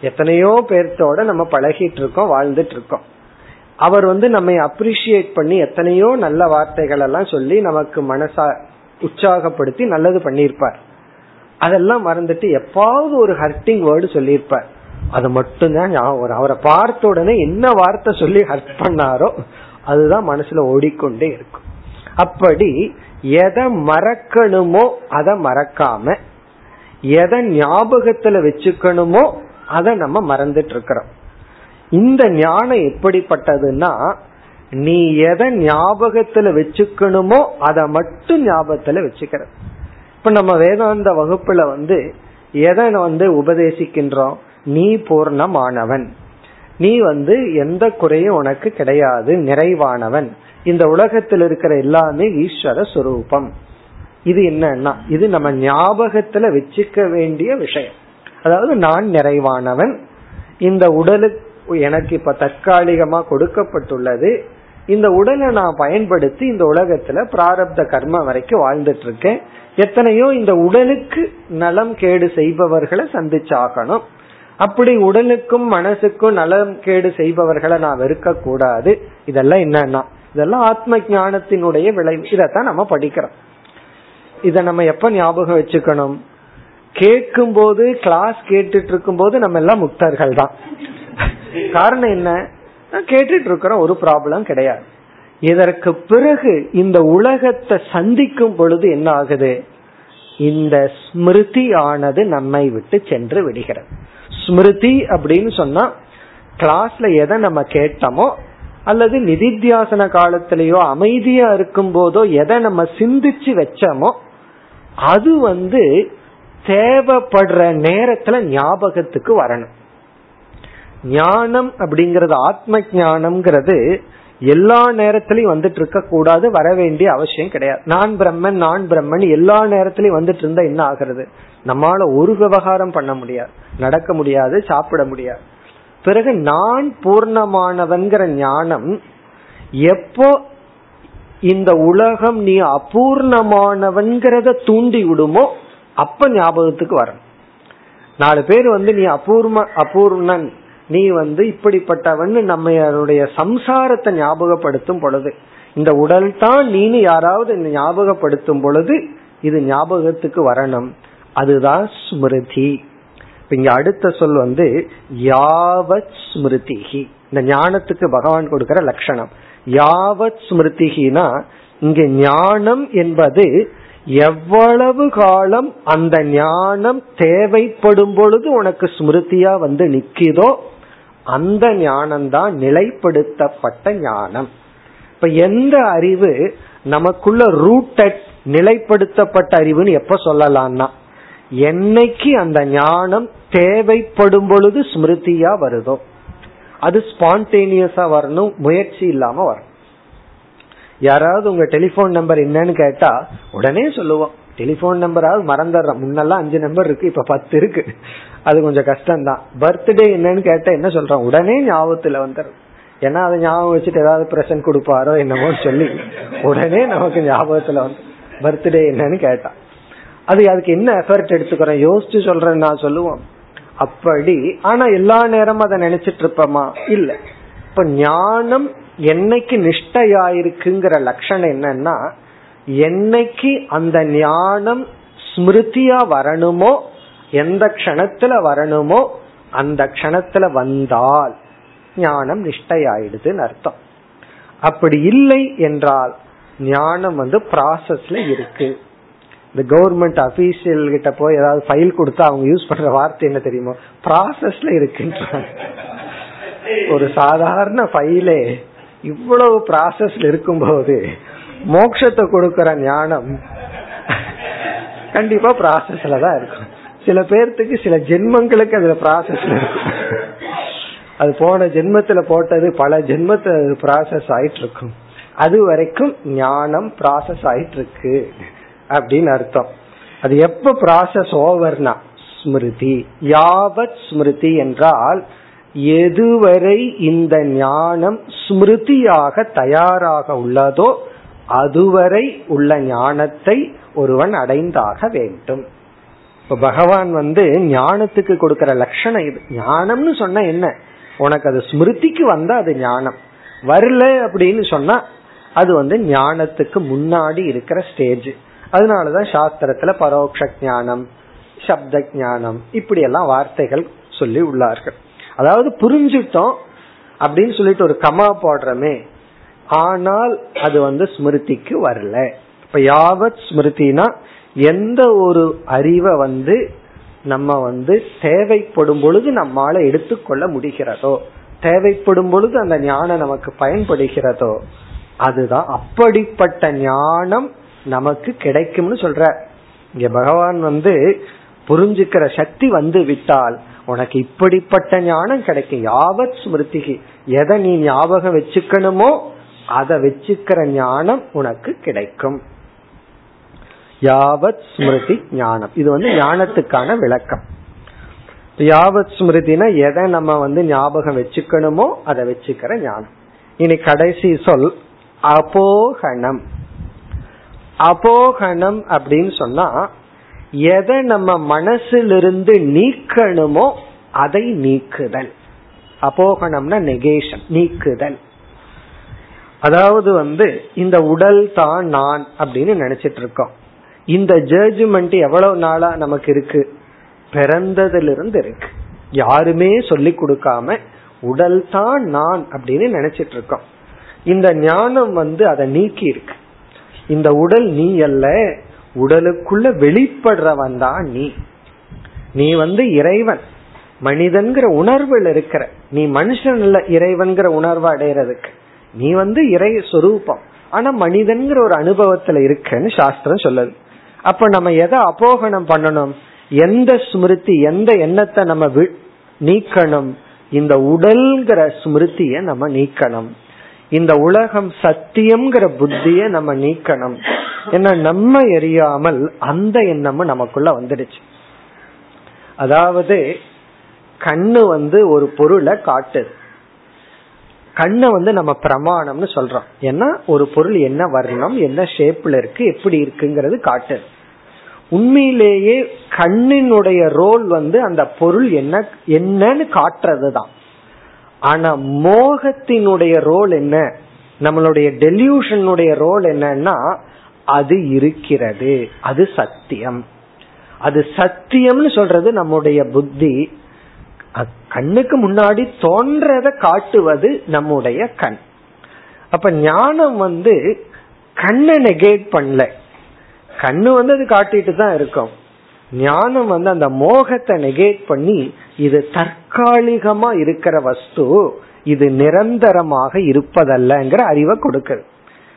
எத்தனையோ பேர்த்தோட நம்ம பழகிட்டு இருக்கோம் வாழ்ந்துட்டு இருக்கோம் அவர் வந்து நம்மை அப்ரிசியேட் பண்ணி எத்தனையோ நல்ல வார்த்தைகள் எல்லாம் சொல்லி நமக்கு மனசா உற்சாகப்படுத்தி நல்லது பண்ணியிருப்பார். அதெல்லாம் மறந்துட்டு எப்பாவது ஒரு ஹர்ட்டிங் வேர்டு சொல்லியிருப்பார். அது மட்டும்தான் ஞாபகம் அவரை பார்த்த உடனே என்ன வார்த்தை சொல்லி ஹர்ட் பண்ணாரோ அதுதான் மனசுல ஓடிக்கொண்டே இருக்கும். அப்படி எதை மறக்கணுமோ அதை மறக்காம எதை ஞாபகத்துல வச்சுக்கணுமோ அதை நம்ம மறந்துட்டு இருக்கிறோம் இந்த ஞானம் எப்படிப்பட்டதுன்னா நீ எதை ஞாபகத்துல வச்சுக்கணுமோ அதை மட்டும் ஞாபகத்துல வச்சுக்கிற இப்ப நம்ம வேதாந்த வகுப்புல வந்து எதை வந்து உபதேசிக்கின்றோம்? நீ பூர்ணமானவன். நீ வந்து எந்த குறையும் உனக்கு கிடையாது நிறைவானவன். இந்த உலகத்தில் இருக்கிற எல்லாமே ஈஸ்வர சுரூபம். இது என்னன்னா இது நம்ம ஞாபகத்துல வச்சுக்க வேண்டிய விஷயம். அதாவது நான் நிறைவானவன். இந்த உடலுக்கு எனக்கு இப்ப தற்காலிகமா கொடுக்கப்பட்டுள்ளது. இந்த உடலை நான் பயன்படுத்தி இந்த உலகத்துல பிராரப்த கர்ம வரைக்கும் வாழ்ந்துட்டு இருக்கேன் எத்தனையோ இந்த உடலுக்கு நலம் கேடு செய்பவர்களை சந்திச்சாகணும். அப்படி உடலுக்கும் மனசுக்கும் நலம் கேடு செய்பவர்களை நான் வெறுக்க கூடாது இதெல்லாம் என்னன்னா இதெல்லாம் ஆத்ம ஞானத்தினுடைய விளைவு. இதைத்தான் நம்ம படிக்கிறோம். இத நம்ம எப்ப ஞாபகம் வச்சுக்கணும்? கேட்கும் போது கிளாஸ் கேட்டுட்டு இருக்கும் போது நம்ம எல்லாம் முக்தர்கள் தான் காரணம் என்ன? கேட்டுட்டு இருக்கிறோம் ஒரு ப்ராப்ளம் கிடையாது. இதற்கு பிறகு இந்த உலகத்தை சந்திக்கும் பொழுது என்ன ஆகுது? இந்த ஸ்மிருதி ஆனது நம்மை விட்டு சென்று விடுகிறது. ஸ்மிருதி அப்படின்னு சொன்னா கிளாஸ்ல எதை நம்ம கேட்டோமோ அல்லது நிதித்தியாசன காலத்திலேயோ அமைதியா இருக்கும் போதோ எதை நம்ம சிந்திச்சு வச்சோமோ அது வந்து தேவைப்படுற நேரத்துல ஞாபகத்துக்கு வரணும். ஞானம் அப்படிங்கறது ஆத்ம ஞானம்ங்கிறது எல்லா நேரத்திலையும் வந்துட்டு இருக்க கூடாது வர வேண்டிய அவசியம் கிடையாது. நான் பிரம்மன் நான் பிரம்மன் எல்லா நேரத்திலையும் வந்துட்டு இருந்தா என்ன ஆகிறது? நம்மால ஒரு விவகாரம் பண்ண முடியாது. நடக்க முடியாது சாப்பிட முடியாது. பிறகு நான் பூர்ணமானவன்கிற ஞானம் எப்போ இந்த உலகம் நீ அபூர்ணமானவன்கிறத தூண்டி விடுமோ அப்ப ஞாபகத்துக்கு வரணும். நாலு பேர் வந்து நீ அபூர்வ அபூர்ணன் நீ வந்து இப்படிப்பட்டவன் நம்மளுடைய சம்சாரத்தை ஞாபகப்படுத்தும் பொழுது இந்த உடல் தான் நீனு யாராவது ஞாபகப்படுத்தும் பொழுது இது ஞாபகத்துக்கு வரணும். அதுதான் ஸ்மிருதி. இங்க அடுத்த சொல் வந்து யாவத் ஸ்மிருதிகி இந்த ஞானத்துக்கு பகவான் கொடுக்கிற லட்சணம். யாவத் ஸ்மிருதிகினா இங்க ஞானம் என்பது எவ்வளவு காலம் அந்த ஞானம் தேவைப்படும் பொழுது உனக்கு ஸ்மிருதியா வந்து நிக்கிதோ அந்த ஞானம் தான் நிலைப்படுத்தப்பட்ட ஞானம். இப்ப எந்த அறிவு நமக்குள்ள ரூட்டட் நிலைப்படுத்தப்பட்ட அறிவுன்னு எப்ப சொல்லலாம்னா என்னைக்கு அந்த ஞானம் தேவைப்படும் பொழுது ஸ்மிருதியா வருதோ அது ஸ்பான்டேனியஸா வரணும் முயற்சி இல்லாம வரும் யாராவது உங்க டெலிபோன் நம்பர் என்னன்னு கேட்டா உடனே சொல்லுவோம். டெலிபோன் நம்பராவது மறந்துடுறோம். முன்னெல்லாம் அஞ்சு நம்பர் இருக்கு இப்ப பத்து இருக்கு. அது கொஞ்சம் கஷ்டம் தான் பர்த்டே என்னன்னு கேட்டா என்ன சொல்றோம்? உடனே ஞாபகத்துல வந்துடும் ஏன்னா அதை ஞாபகம் வச்சுட்டு ஏதாவது பிரசன்ட் கொடுப்பாரோ என்னமோ சொல்லி உடனே நமக்கு ஞாபகத்துல வந்து பர்த்டே என்னன்னு கேட்டா. அது அதுக்கு என்ன எஃபர்ட் எடுத்துக்கிறோம்? யோசிச்சு சொல்றேன் நான் சொல்லுவோம். அப்படி. ஆனா எல்லா நேரமும் அதை நினைச்சிட்டு இருப்போமா? இல்ல. இப்ப ஞானம் என்னைக்கு நிஷ்டையாயிருக்குங்கிற லட்சணம் என்னன்னா என்னைக்கு அந்த ஞானம் ஸ்மிருதியா வரணுமோ எந்த கணத்துல வரணுமோ அந்த கணத்துல வந்தால் ஞானம் நிஷ்டையாயிடுதுன்னு அர்த்தம். அப்படி இல்லை என்றால் ஞானம் வந்து ப்ராசஸ்ல இருக்கு. இந்த கவர்மெண்ட் அபிஷியல் கிட்ட போய் ஏதாவது ஃபைல் கொடுத்தா அவங்க யூஸ் பண்ற வார்த்தை என்ன தெரியுமோ? ப்ராசஸ்ல இருக்குன்ற ஒரு சாதாரண ஃபைலே இவ்வளவு ப்ராசஸ்ல இருக்கும்போது மோட்சத்தை கொடுக்கற ஞானம் கண்டிப்பா ப்ராசஸ்ல தான் இருக்கும். சில பேர்த்துக்கு சில ஜென்மங்களுக்கு அதுல ப்ராசஸ்ல இருக்கும். அது போன ஜென்மத்துல போட்டது பல ஜென்மத்து ப்ராசஸ் ஆயிட்டு இருக்கும் அது வரைக்கும் ஞானம் ப்ராசஸ் ஆயிட்டு இருக்கு அப்படின்னு அர்த்தம். அது எப்ப ப்ராசஸ் ஓவர்னா ஸ்மிருதி. யாவத் ஸ்மிருதி என்றால் எதுவரை இந்த ஞானம் ஸ்மிருதியாக தயாராக உள்ளதோ அதுவரை உள்ள ஞானத்தை ஒருவன் அடைந்தாக வேண்டும். இப்ப பகவான் வந்து ஞானத்துக்கு கொடுக்கிற லட்சணம் இது. ஞானம்னு சொன்ன என்ன? உனக்கு அது ஸ்மிருதிக்கு வந்தா அது ஞானம். வரல அப்படின்னு சொன்னா அது வந்து ஞானத்துக்கு முன்னாடி இருக்கிற ஸ்டேஜ் அதனாலதான் சாஸ்திரத்துல பரோட்ச ஞானம் சப்த ஞானம் இப்படி எல்லாம் வார்த்தைகள் சொல்லி உள்ளார்கள். அதாவது புரிஞ்சுட்டோம் அப்படின்னு சொல்லிட்டு ஒரு கமா போடுறமே. ஆனால் அது வந்து ஸ்மிருதிக்கு வரல. இப்ப யாவத் ஸ்மிருதினா எந்த ஒரு அறிவை வந்து நம்ம வந்து தேவைப்படும் பொழுது நம்மால எடுத்துக்கொள்ள முடிகிறதோ தேவைப்படும் பொழுது அந்த ஞானம் நமக்கு பயன்படுகிறதோ அதுதான் அப்படிப்பட்ட ஞானம் நமக்கு கிடைக்கும்னு சொல்ற. இங்க பகவான் வந்து புரிஞ்சுக்கிற சக்தி வந்து விட்டால் உனக்கு இப்படிப்பட்ட ஞானம் கிடைக்கும். யாவத் ஸ்மிருதிகி. எதை நீ ஞாபகம் வச்சுக்கணுமோ அதை வச்சுக்கிற ஞானம் உனக்கு கிடைக்கும். யாவத் ஸ்மிருதி ஞானம். இது வந்து ஞானத்துக்கான விளக்கம். யாவத் ஸ்மிருதினா எதை நம்ம வந்து ஞாபகம் வச்சுக்கணுமோ அதை வச்சுக்கிற ஞானம். இனி கடைசி சொல் அபோகணம் அபோகணம் அப்படின்னு சொன்னா எதை நம்ம மனசிலிருந்து நீக்கணுமோ அதை நீக்குதல். அபோகணம்னா நெகேஷன் நீக்குதல். அதாவது வந்து இந்த உடல் தான் நான் அப்படின்னு நினைச்சிட்டு இருக்கோம் இந்த ஜட்ஜ்மெண்ட் எவ்வளவு நாளா நமக்கு இருக்கு? பிறந்ததிலிருந்து இருக்கு. யாருமே சொல்லி கொடுக்காம உடல் தான் நான் அப்படின்னு நினைச்சிட்டு இருக்கோம் இந்த ஞானம் வந்து அதை நீக்கி இருக்கு இந்த உடல் நீ அல்ல உடலுக்குள்ள வெளிப்படுறவன் தான் நீ. நீ வந்து இறைவன். மனிதன்கிற உணர்வில் இருக்கிற நீ மனுஷன் இல்ல இறைவன்கிற உணர்வு அடையிறதுக்கு. நீ வந்து இறை சொரூபம். ஆனா மனிதன்கிற ஒரு அனுபவத்துல இருக்கன்னு சாஸ்திரம் சொல்லுது. அப்ப நம்ம எதை அபோகனம் பண்ணணும்? எந்த ஸ்மிருதி எந்த எண்ணத்தை நம்ம நீக்கணும்? இந்த உடல்கிற ஸ்மிருதிய நம்ம நீக்கணும். இந்த உலகம் சத்தியம்ங்கிற புத்திய நம்ம நீக்கணும். ஏன்னா நம்ம எரியாமல் அந்த எண்ணமும் நமக்குள்ள வந்துடுச்சு. அதாவது கண்ணு வந்து ஒரு பொருளை காட்டுது. கண்ணை வந்து நம்ம பிரமாணம்னு சொல்றோம். ஏன்னா ஒரு பொருள் என்ன வர்ணம் என்ன ஷேப்ல இருக்கு எப்படி இருக்குங்கிறது காட்டுது. உண்மையிலேயே கண்ணினுடைய ரோல் வந்து அந்த பொருள் என்ன என்னன்னு காட்டுறது தான் ஆனா மோகத்தினுடைய ரோல் என்ன? நம்மளுடைய டெலியூஷனுடைய ரோல் என்னன்னா அது இருக்கிறது. அது சத்தியம். அது சத்தியம்னு சொல்றது நம்முடைய புத்தி. கண்ணுக்கு முன்னாடி தோன்றத காட்டுவது நம்முடைய கண். அப்ப ஞானம் வந்து கண்ணை நெகேட் பண்ணல. கண்ணு வந்து அது காட்டிட்டு தான் இருக்கும். ஞானம் வந்து அந்த மோகத்தை நெகேட் பண்ணி இது தற்காலிகமா இருக்கிற வஸ்து இது நிரந்தரமாக இருப்பதல்லங்கிற அறிவை கொடுக்குது.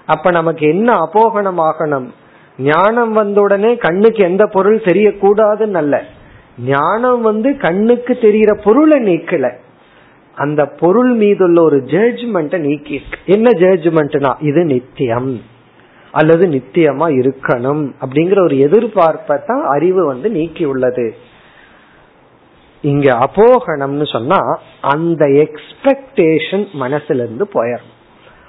அப்ப நமக்கு என்ன அபோகனம் ஆகணும் ஞானம் வந்த உடனே கண்ணுக்கு எந்த பொருள் தெரியக்கூடாதுன்னு அல்ல. ஞானம் வந்து கண்ணுக்கு தெரிகிற பொருளை நீக்கல. அந்த பொருள் மீதுள்ள ஒரு ஜட்ஜ்மெண்ட்டை நீக்கி என்ன ஜட்ஜ்மெண்ட்னா இது நித்தியம். அல்லது நித்தியமா இருக்கணும் அப்படிங்கிற ஒரு எதிர்பார்ப்பை தான் அறிவு வந்து நீக்கி உள்ளது இங்க அபோகணம்னு சொன்னா அந்த எக்ஸ்பெக்டேஷன் மனசுல இருந்து போயிடும்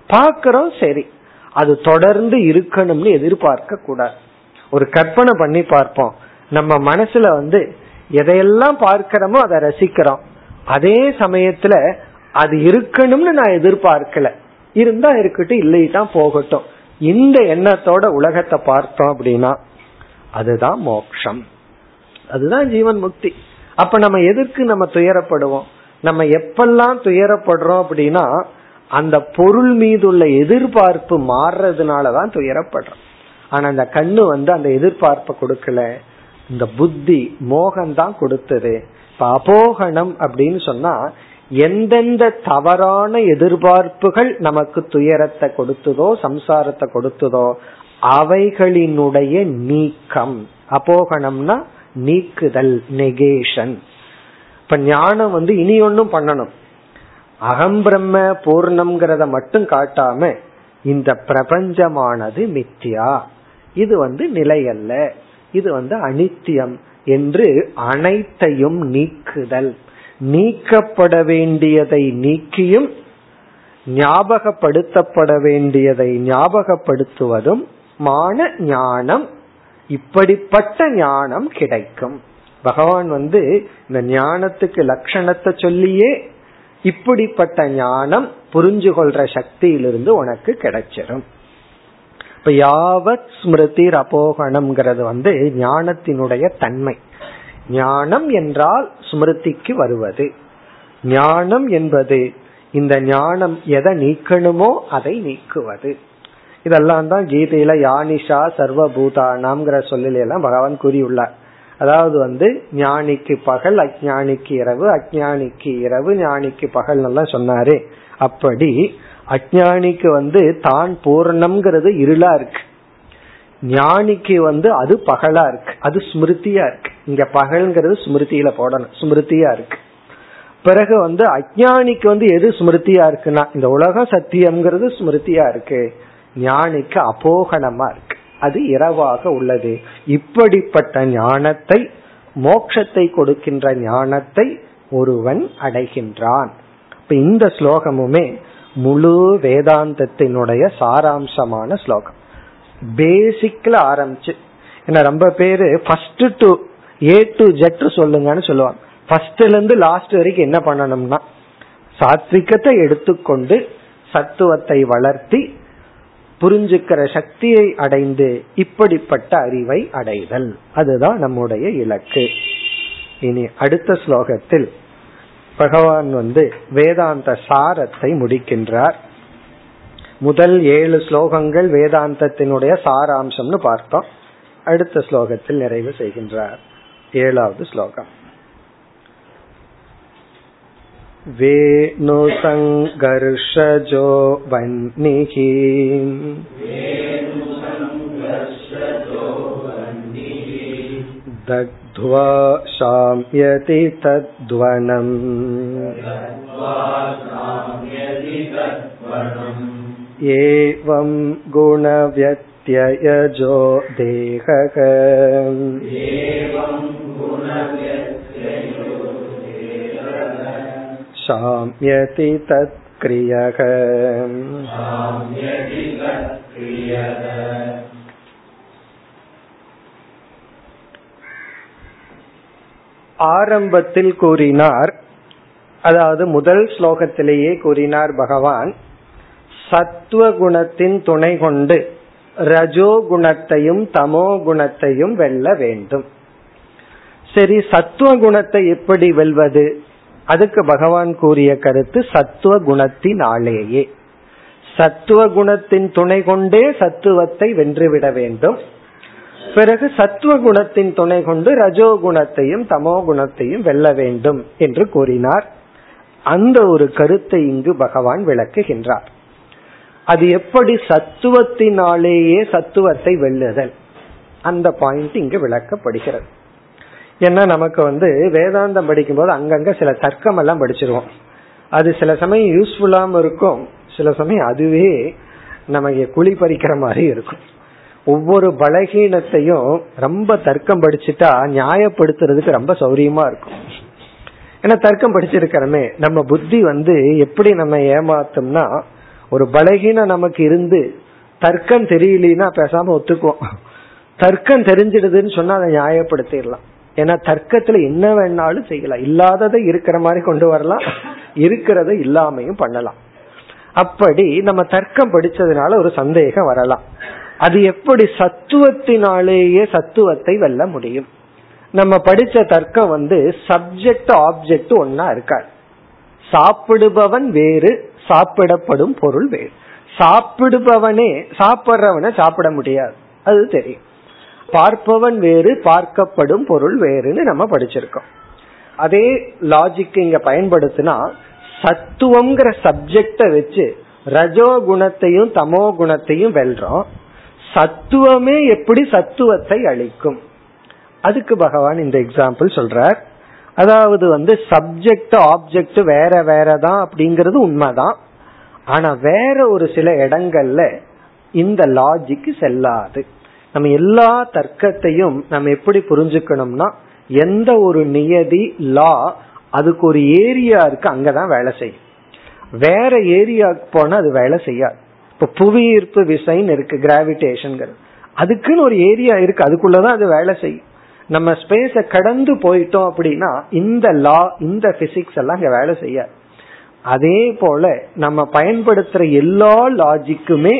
பாக்குறோம் சரி. அது தொடர்ந்து இருக்கணும்னு எதிர்பார்க்க கூடாது. ஒரு கற்பனை பண்ணி பார்ப்போம். நம்ம மனசுல வந்து எதையெல்லாம் பார்க்கிறோமோ அதை ரசிக்கிறோம். அதே சமயத்துல அது இருக்கணும்னு நான் எதிர்பார்க்கல. இருந்தா இருக்கட்டும் இல்லைதான் போகட்டும். இந்த எண்ணத்தோட உலகத்தை பார்த்தோம் அப்படின்னா அதுதான் மோக்ஷம். அதுதான் ஜீவன் முக்தி. அப்ப நம்ம எதற்கு நம்ம துயரப்படுவோம்? நம்ம எப்பெல்லாம் துயரப்படுறோம் அப்படின்னா அந்த பொருள் மீது உள்ள எதிர்பார்ப்பு மாறுறதுனாலதான் துயரப்படுறோம். ஆனா அந்த கண்ணு வந்து அந்த எதிர்பார்ப்பை கொடுக்கல. இந்த புத்தி மோகம் தான் கொடுத்தது. இப்ப அபோகணம் அப்படின்னு சொன்னா எந்தெந்த தவறான எதிர்பார்ப்புகள் நமக்கு துயரத்தை கொடுத்ததோ சம்சாரத்தை கொடுத்ததோ அவைகளினுடைய நீக்கம். அபோகணம்னா நீக்குதல் நெகேஷன் இப்ப ஞானம் வந்து இனி ஒன்னும் பண்ணணும். அகம் பிரம்ம பூர்ணம்ங்கிறத மட்டும் காட்டாம இந்த பிரபஞ்சமானது மித்தியா இது வந்து நிலையல்ல. இது வந்து அனித்தியம் என்று அனைத்தையும் நீக்குதல். நீக்கப்பட வேண்டியதை நீக்கியும் ஞாபகப்படுத்தப்பட வேண்டியதை ஞாபகப்படுத்துவதும் மான ஞானம் இப்படிப்பட்ட ஞானம் கிடைக்கும். பகவான் வந்து இந்த ஞானத்துக்கு லட்சணத்தை சொல்லியே இப்படிப்பட்ட ஞானம் புரிஞ்சு கொள்ற சக்தியிலிருந்து உனக்கு கிடைச்சிடும் இப்ப யாவத் ஸ்மிருதி அபோகணம்ங்கிறது வந்து ஞானத்தினுடைய தன்மை. ஞானம் என்றால் ஸ்மிருதிக்கு வருவது. ஞானம் என்பது இந்த ஞானம் எதை நீக்கணுமோ அதை நீக்குவது. இதெல்லாம் தான் கீதையில யானிஷா சர்வபூதானாம்ங்கிற சொல்லில எல்லாம் பகவான் கூறியுள்ளார். அதாவது வந்து ஞானிக்கு பகல் அஜானிக்கு இரவு அஜானிக்கு இரவு ஞானிக்கு பகல் எல்லாம் சொன்னாரு. அப்படி அஜானிக்கு வந்து தான் பூர்ணம்ங்கிறது இருளா இருக்கு. ஞானிக்கு வந்து அது பகலா இருக்கு அது ஸ்மிருதியா இருக்கு. இங்க பகல்ங்கிறது ஸ்மிருதியில போடணும். ஸ்மிருதியா இருக்கு. பிறகு வந்து அஜானிக்கு வந்து எது ஸ்மிருதியா இருக்குன்னா இந்த உலகம் சத்தியம்ங்கிறது ஸ்மிருதியா இருக்கு. ஞானிக்கு அபோகணமா இருக்கு. அது இரவாக உள்ளது. இப்படிப்பட்ட ஞானத்தை மோட்சத்தை கொடுக்கின்ற ஞானத்தை ஒருவன் அடைகின்றான். இப்ப இந்த ஸ்லோகமுமே முழு வேதாந்தத்தினுடைய சாராம்சமான ஸ்லோகம். பேசிக்ல ஆரம்பிச்சு ஏன்னா ரொம்ப பேரு first to A to Z சொல்லுங்கன்னு சொல்லுவாங்க. ஃபர்ஸ்ட்ல இருந்து லாஸ்ட் வரைக்கும் என்ன பண்ணணும்னா சாத்விகத்தை எடுத்துக்கொண்டு சத்துவத்தை வளர்த்தி புரிஞ்சுக்கிற சக்தியை அடைந்து இப்படிப்பட்ட அறிவை அடைதல். அதுதான் நம்முடைய இலக்கு. இனி அடுத்த ஸ்லோகத்தில் பகவான் வந்து வேதாந்த சாரத்தை முடிக்கின்றார். முதல் ஏழு ஸ்லோகங்கள் வேதாந்தத்தினுடைய சாராம்சம்னு பார்த்தோம். அடுத்த ஸ்லோகத்தில் நிறைவு செய்கின்றார். ஏழாவது ஸ்லோகம் वेणुसङ्घर्षजो वह्निः दग्ध्वा शाम्यति तद्वनम् एवं गुणव्यत्ययजो देहः शाम्यति तत्क्रियः ஆரம்பத்தில் கூறினார் அதாவது முதல் ஸ்லோகத்திலேயே கூறினார் பகவான் சத்துவ குணத்தின் துணை கொண்டு ரஜோ குணத்தையும் தமோ குணத்தையும் வெல்ல வேண்டும். சரி சத்துவ குணத்தை எப்படி வெல்வது? அதுக்கு பகவான் கூறிய கருத்து சத்துவ குணத்தினாலேயே. சத்துவ குணத்தின் துணை கொண்டே சத்துவத்தை வென்றுவிட வேண்டும். பிறகு சத்துவ குணத்தின் துணை கொண்டு ரஜோ குணத்தையும் தமோ குணத்தையும் வெல்ல வேண்டும் என்று கூறினார். அந்த ஒரு கருத்தை இங்கு பகவான் விளக்குகின்றார். அது எப்படி சத்துவத்தினாலேயே சத்துவத்தை வெல்லுதல்? அந்த பாயிண்ட் இங்கு விளக்கப்படுகிறது. ஏன்னா நமக்கு வந்து வேதாந்தம் படிக்கும் போது அங்கங்க சில தர்க்கம் எல்லாம் படிச்சிருவோம். அது சில சமயம் யூஸ்ஃபுல்லாம இருக்கும். சில சமயம் அதுவே நமக்கு குழி பறிக்கிற மாதிரி இருக்கும். ஒவ்வொரு பலகீனத்தையும் ரொம்ப தர்க்கம் படிச்சுட்டா நியாயப்படுத்துறதுக்கு ரொம்ப சௌரியமா இருக்கும். ஏன்னா தர்க்கம் படிச்சிருக்கிறோமே நம்ம புத்தி வந்து எப்படி நம்ம ஏமாத்தோம்னா ஒரு பலகீனம் நமக்கு இருந்து தர்க்கம் தெரியலனா பேசாம ஒத்துக்குவோம். தர்க்கம் தெரிஞ்சிடுதுன்னு சொன்னா அதை நியாயப்படுத்திடலாம். ஏன்னா தர்க்கத்துல என்ன வேணாலும் செய்யலாம். இல்லாததை இருக்கிற மாதிரி கொண்டு வரலாம். இருக்கிறத இல்லாமையும் பண்ணலாம். அப்படி நம்ம தர்க்கம் படிச்சதுனால ஒரு சந்தேகம் வரலாம். அது எப்படி சத்துவத்தினாலேயே சத்துவத்தை வெல்ல முடியும்? நம்ம படிச்ச தர்க்கம் வந்து சப்ஜெக்ட் ஆப்ஜெக்ட் ஒன்னா இருக்காது. சாப்பிடுபவன் வேறு சாப்பிடப்படும் பொருள் வேறு. சாப்பிடுபவனே சாப்பிட்றவனை சாப்பிட முடியாது. அது தெரியும். பார்ப்பவன் வேறு பார்க்கப்படும் பொருள் வேறுன்னு நம்ம படிச்சிருக்கோம். அதே லாஜிக் இங்க பயன்படுத்தினா சத்துவம்ங்கிற சப்ஜெக்ட வச்சு ரஜோ குணத்தையும் தமோ குணத்தையும் வெல்றோம். சத்துவமே எப்படி சத்துவத்தை அளிக்கும்? அதுக்கு பகவான் இந்த எக்ஸாம்பிள் சொல்றார். அதாவது வந்து சப்ஜெக்ட் ஆப்ஜெக்ட் வேற வேறதான் அப்படிங்கறது உண்மைதான். ஆனா வேற ஒரு சில இடங்கள்ல இந்த லாஜிக்கு செல்லாது. நம்ம எல்லா தர்க்கத்தையும் நம்ம எப்படி புரிஞ்சுக்கணும்னா எந்த ஒரு நியதி லா அதுக்கு ஒரு ஏரியா இருக்கு அங்கதான் வேலை செய்யும். வேற ஏரியாவுக்கு போனா அது வேலை செய்யாது. இப்ப புவியீர்ப்பு விசைன்னு இருக்கு கிராவிடேஷன் அதுக்குன்னு ஒரு ஏரியா இருக்கு அதுக்குள்ளதான் அது வேலை செய்யும். நம்ம ஸ்பேஸ கடந்து போயிட்டோம் அப்படின்னா இந்த லா இந்த பிசிக்ஸ் எல்லாம் இங்க வேலை செய்யாது அதே போல நம்ம பயன்படுத்துற எல்லா லாஜிக்குமே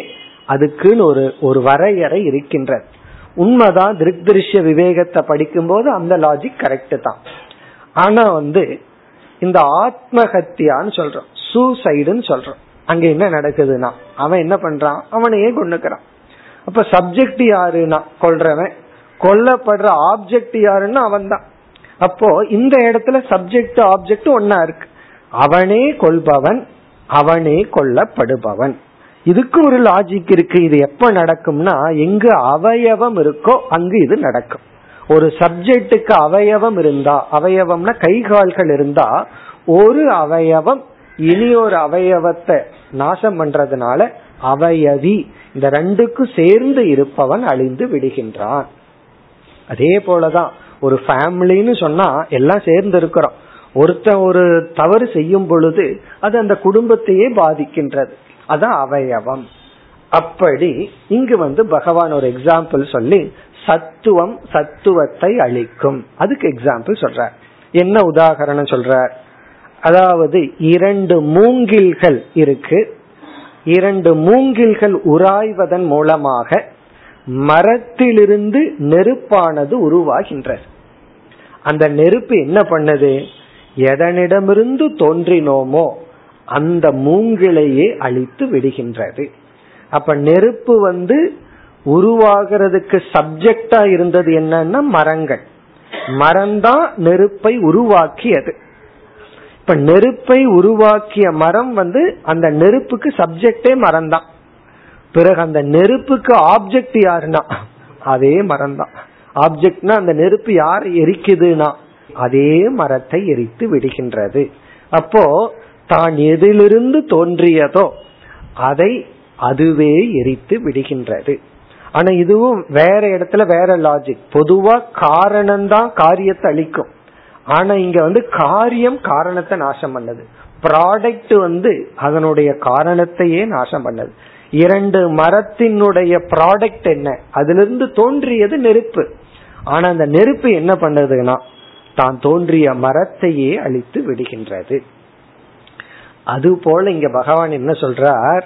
அதுக்குன்னு ஒரு ஒரு வரையறை இருக்கின்றது உண்மைதான் திருஷ்ய விவேகத்தை படிக்கும் போது அந்த லாஜிக் கரெக்ட் தான். ஆனா வந்து இந்த ஆத்மஹத்தியான்னு சொல்றோம். சூசைடுன்னு சொல்றோம். அங்க என்ன நடக்குதுன்னா அவன் என்ன பண்றான்? அவனையே கொண்டுக்கிறான் அப்ப சப்ஜெக்ட் யாருன்னா கொள்றவன் கொல்லப்படுற ஆப்ஜெக்ட் யாருன்னா அவன் தான் அப்போ இந்த இடத்துல சப்ஜெக்ட் ஆப்ஜெக்ட் ஒன்னா இருக்கு. அவனே கொள்பவன் அவனே கொல்லப்படுபவன். இதுக்கு ஒரு லாஜிக் இருக்கு. இது எப்ப நடக்கும்னா எங்கு அவயவம் இருக்கோ அங்கு இது நடக்கும். ஒரு சப்ஜெக்டுக்கு அவயவம் இருந்தா அவயவம்னா கை கால்கள் இருந்தா ஒரு அவயவம் இனி ஒரு அவயவத்தை நாசம் பண்றதுனால அவயவி இந்த ரெண்டுக்கும் சேர்ந்து இருப்பவன் அழிந்து விடுகின்றான். அதே போலதான் ஒரு ஃபேமிலின்னு சொன்னா எல்லாம் சேர்ந்து இருக்கிறோம். ஒருத்தன் ஒரு தவறு செய்யும் பொழுது அது அந்த குடும்பத்தையே பாதிக்கின்றது. அதான் அவயவம். அப்படி இங்கு வந்து பகவான் ஒரு எக்ஸாம்பிள் சொல்லி சத்துவம் சத்துவத்தை அளிக்கும். அதுக்கு எக்ஸாம்பிள் சொல்ற என்ன உதாகரணம் சொல்றார்? அதாவது இரண்டு மூங்கில்கள் இருக்கு. இரண்டு மூங்கில்கள் உராய்வதன் மூலமாக மரத்திலிருந்து நெருப்பானது உருவாகின்றது. அந்த நெருப்பு என்ன பண்ணது? எதனிடமிருந்து தோன்றினோமோ அந்த மூங்கிலையே அழித்து விடுகின்றது. அப்ப நெருப்பு வந்து உருவாகிறதுக்கு சப்ஜெக்டா இருந்தது என்னன்னா மரங்கள். மரம்தான் நெருப்பை உருவாக்கியது. இப்ப நெருப்பை உருவாக்கிய மரம் வந்து அந்த நெருப்புக்கு சப்ஜெக்டே மரம்தான். பிறகு அந்த நெருப்புக்கு ஆப்ஜெக்ட் யாருன்னா? அதே மரம் தான் ஆப்ஜெக்ட்னா அந்த நெருப்பு யார் எரிக்குதுன்னா? அதே மரத்தை எரித்து விடுகின்றது. அப்போ தான் எதிலிருந்து தோன்றியதோ அதை அதுவே எரித்து விடுகின்றது. ஆனா இதுவும் வேற இடத்துல வேற லாஜிக் பொதுவா காரணம்தான் காரியத்தை அளிக்கும் ஆனா இங்க வந்து காரியம் காரணத்தை நாசம் பண்ணது. ப்ராடக்ட் வந்து அதனுடைய காரணத்தையே நாசம் பண்ணது. இரண்டு மரத்தினுடைய ப்ராடக்ட் என்ன? அதிலிருந்து தோன்றியது நெருப்பு. ஆனா அந்த நெருப்பு என்ன பண்ணதுன்னா தான் தோன்றிய மரத்தையே அழித்து விடுகின்றது. அது போல இங்க பகவான் என்ன சொல்றார்?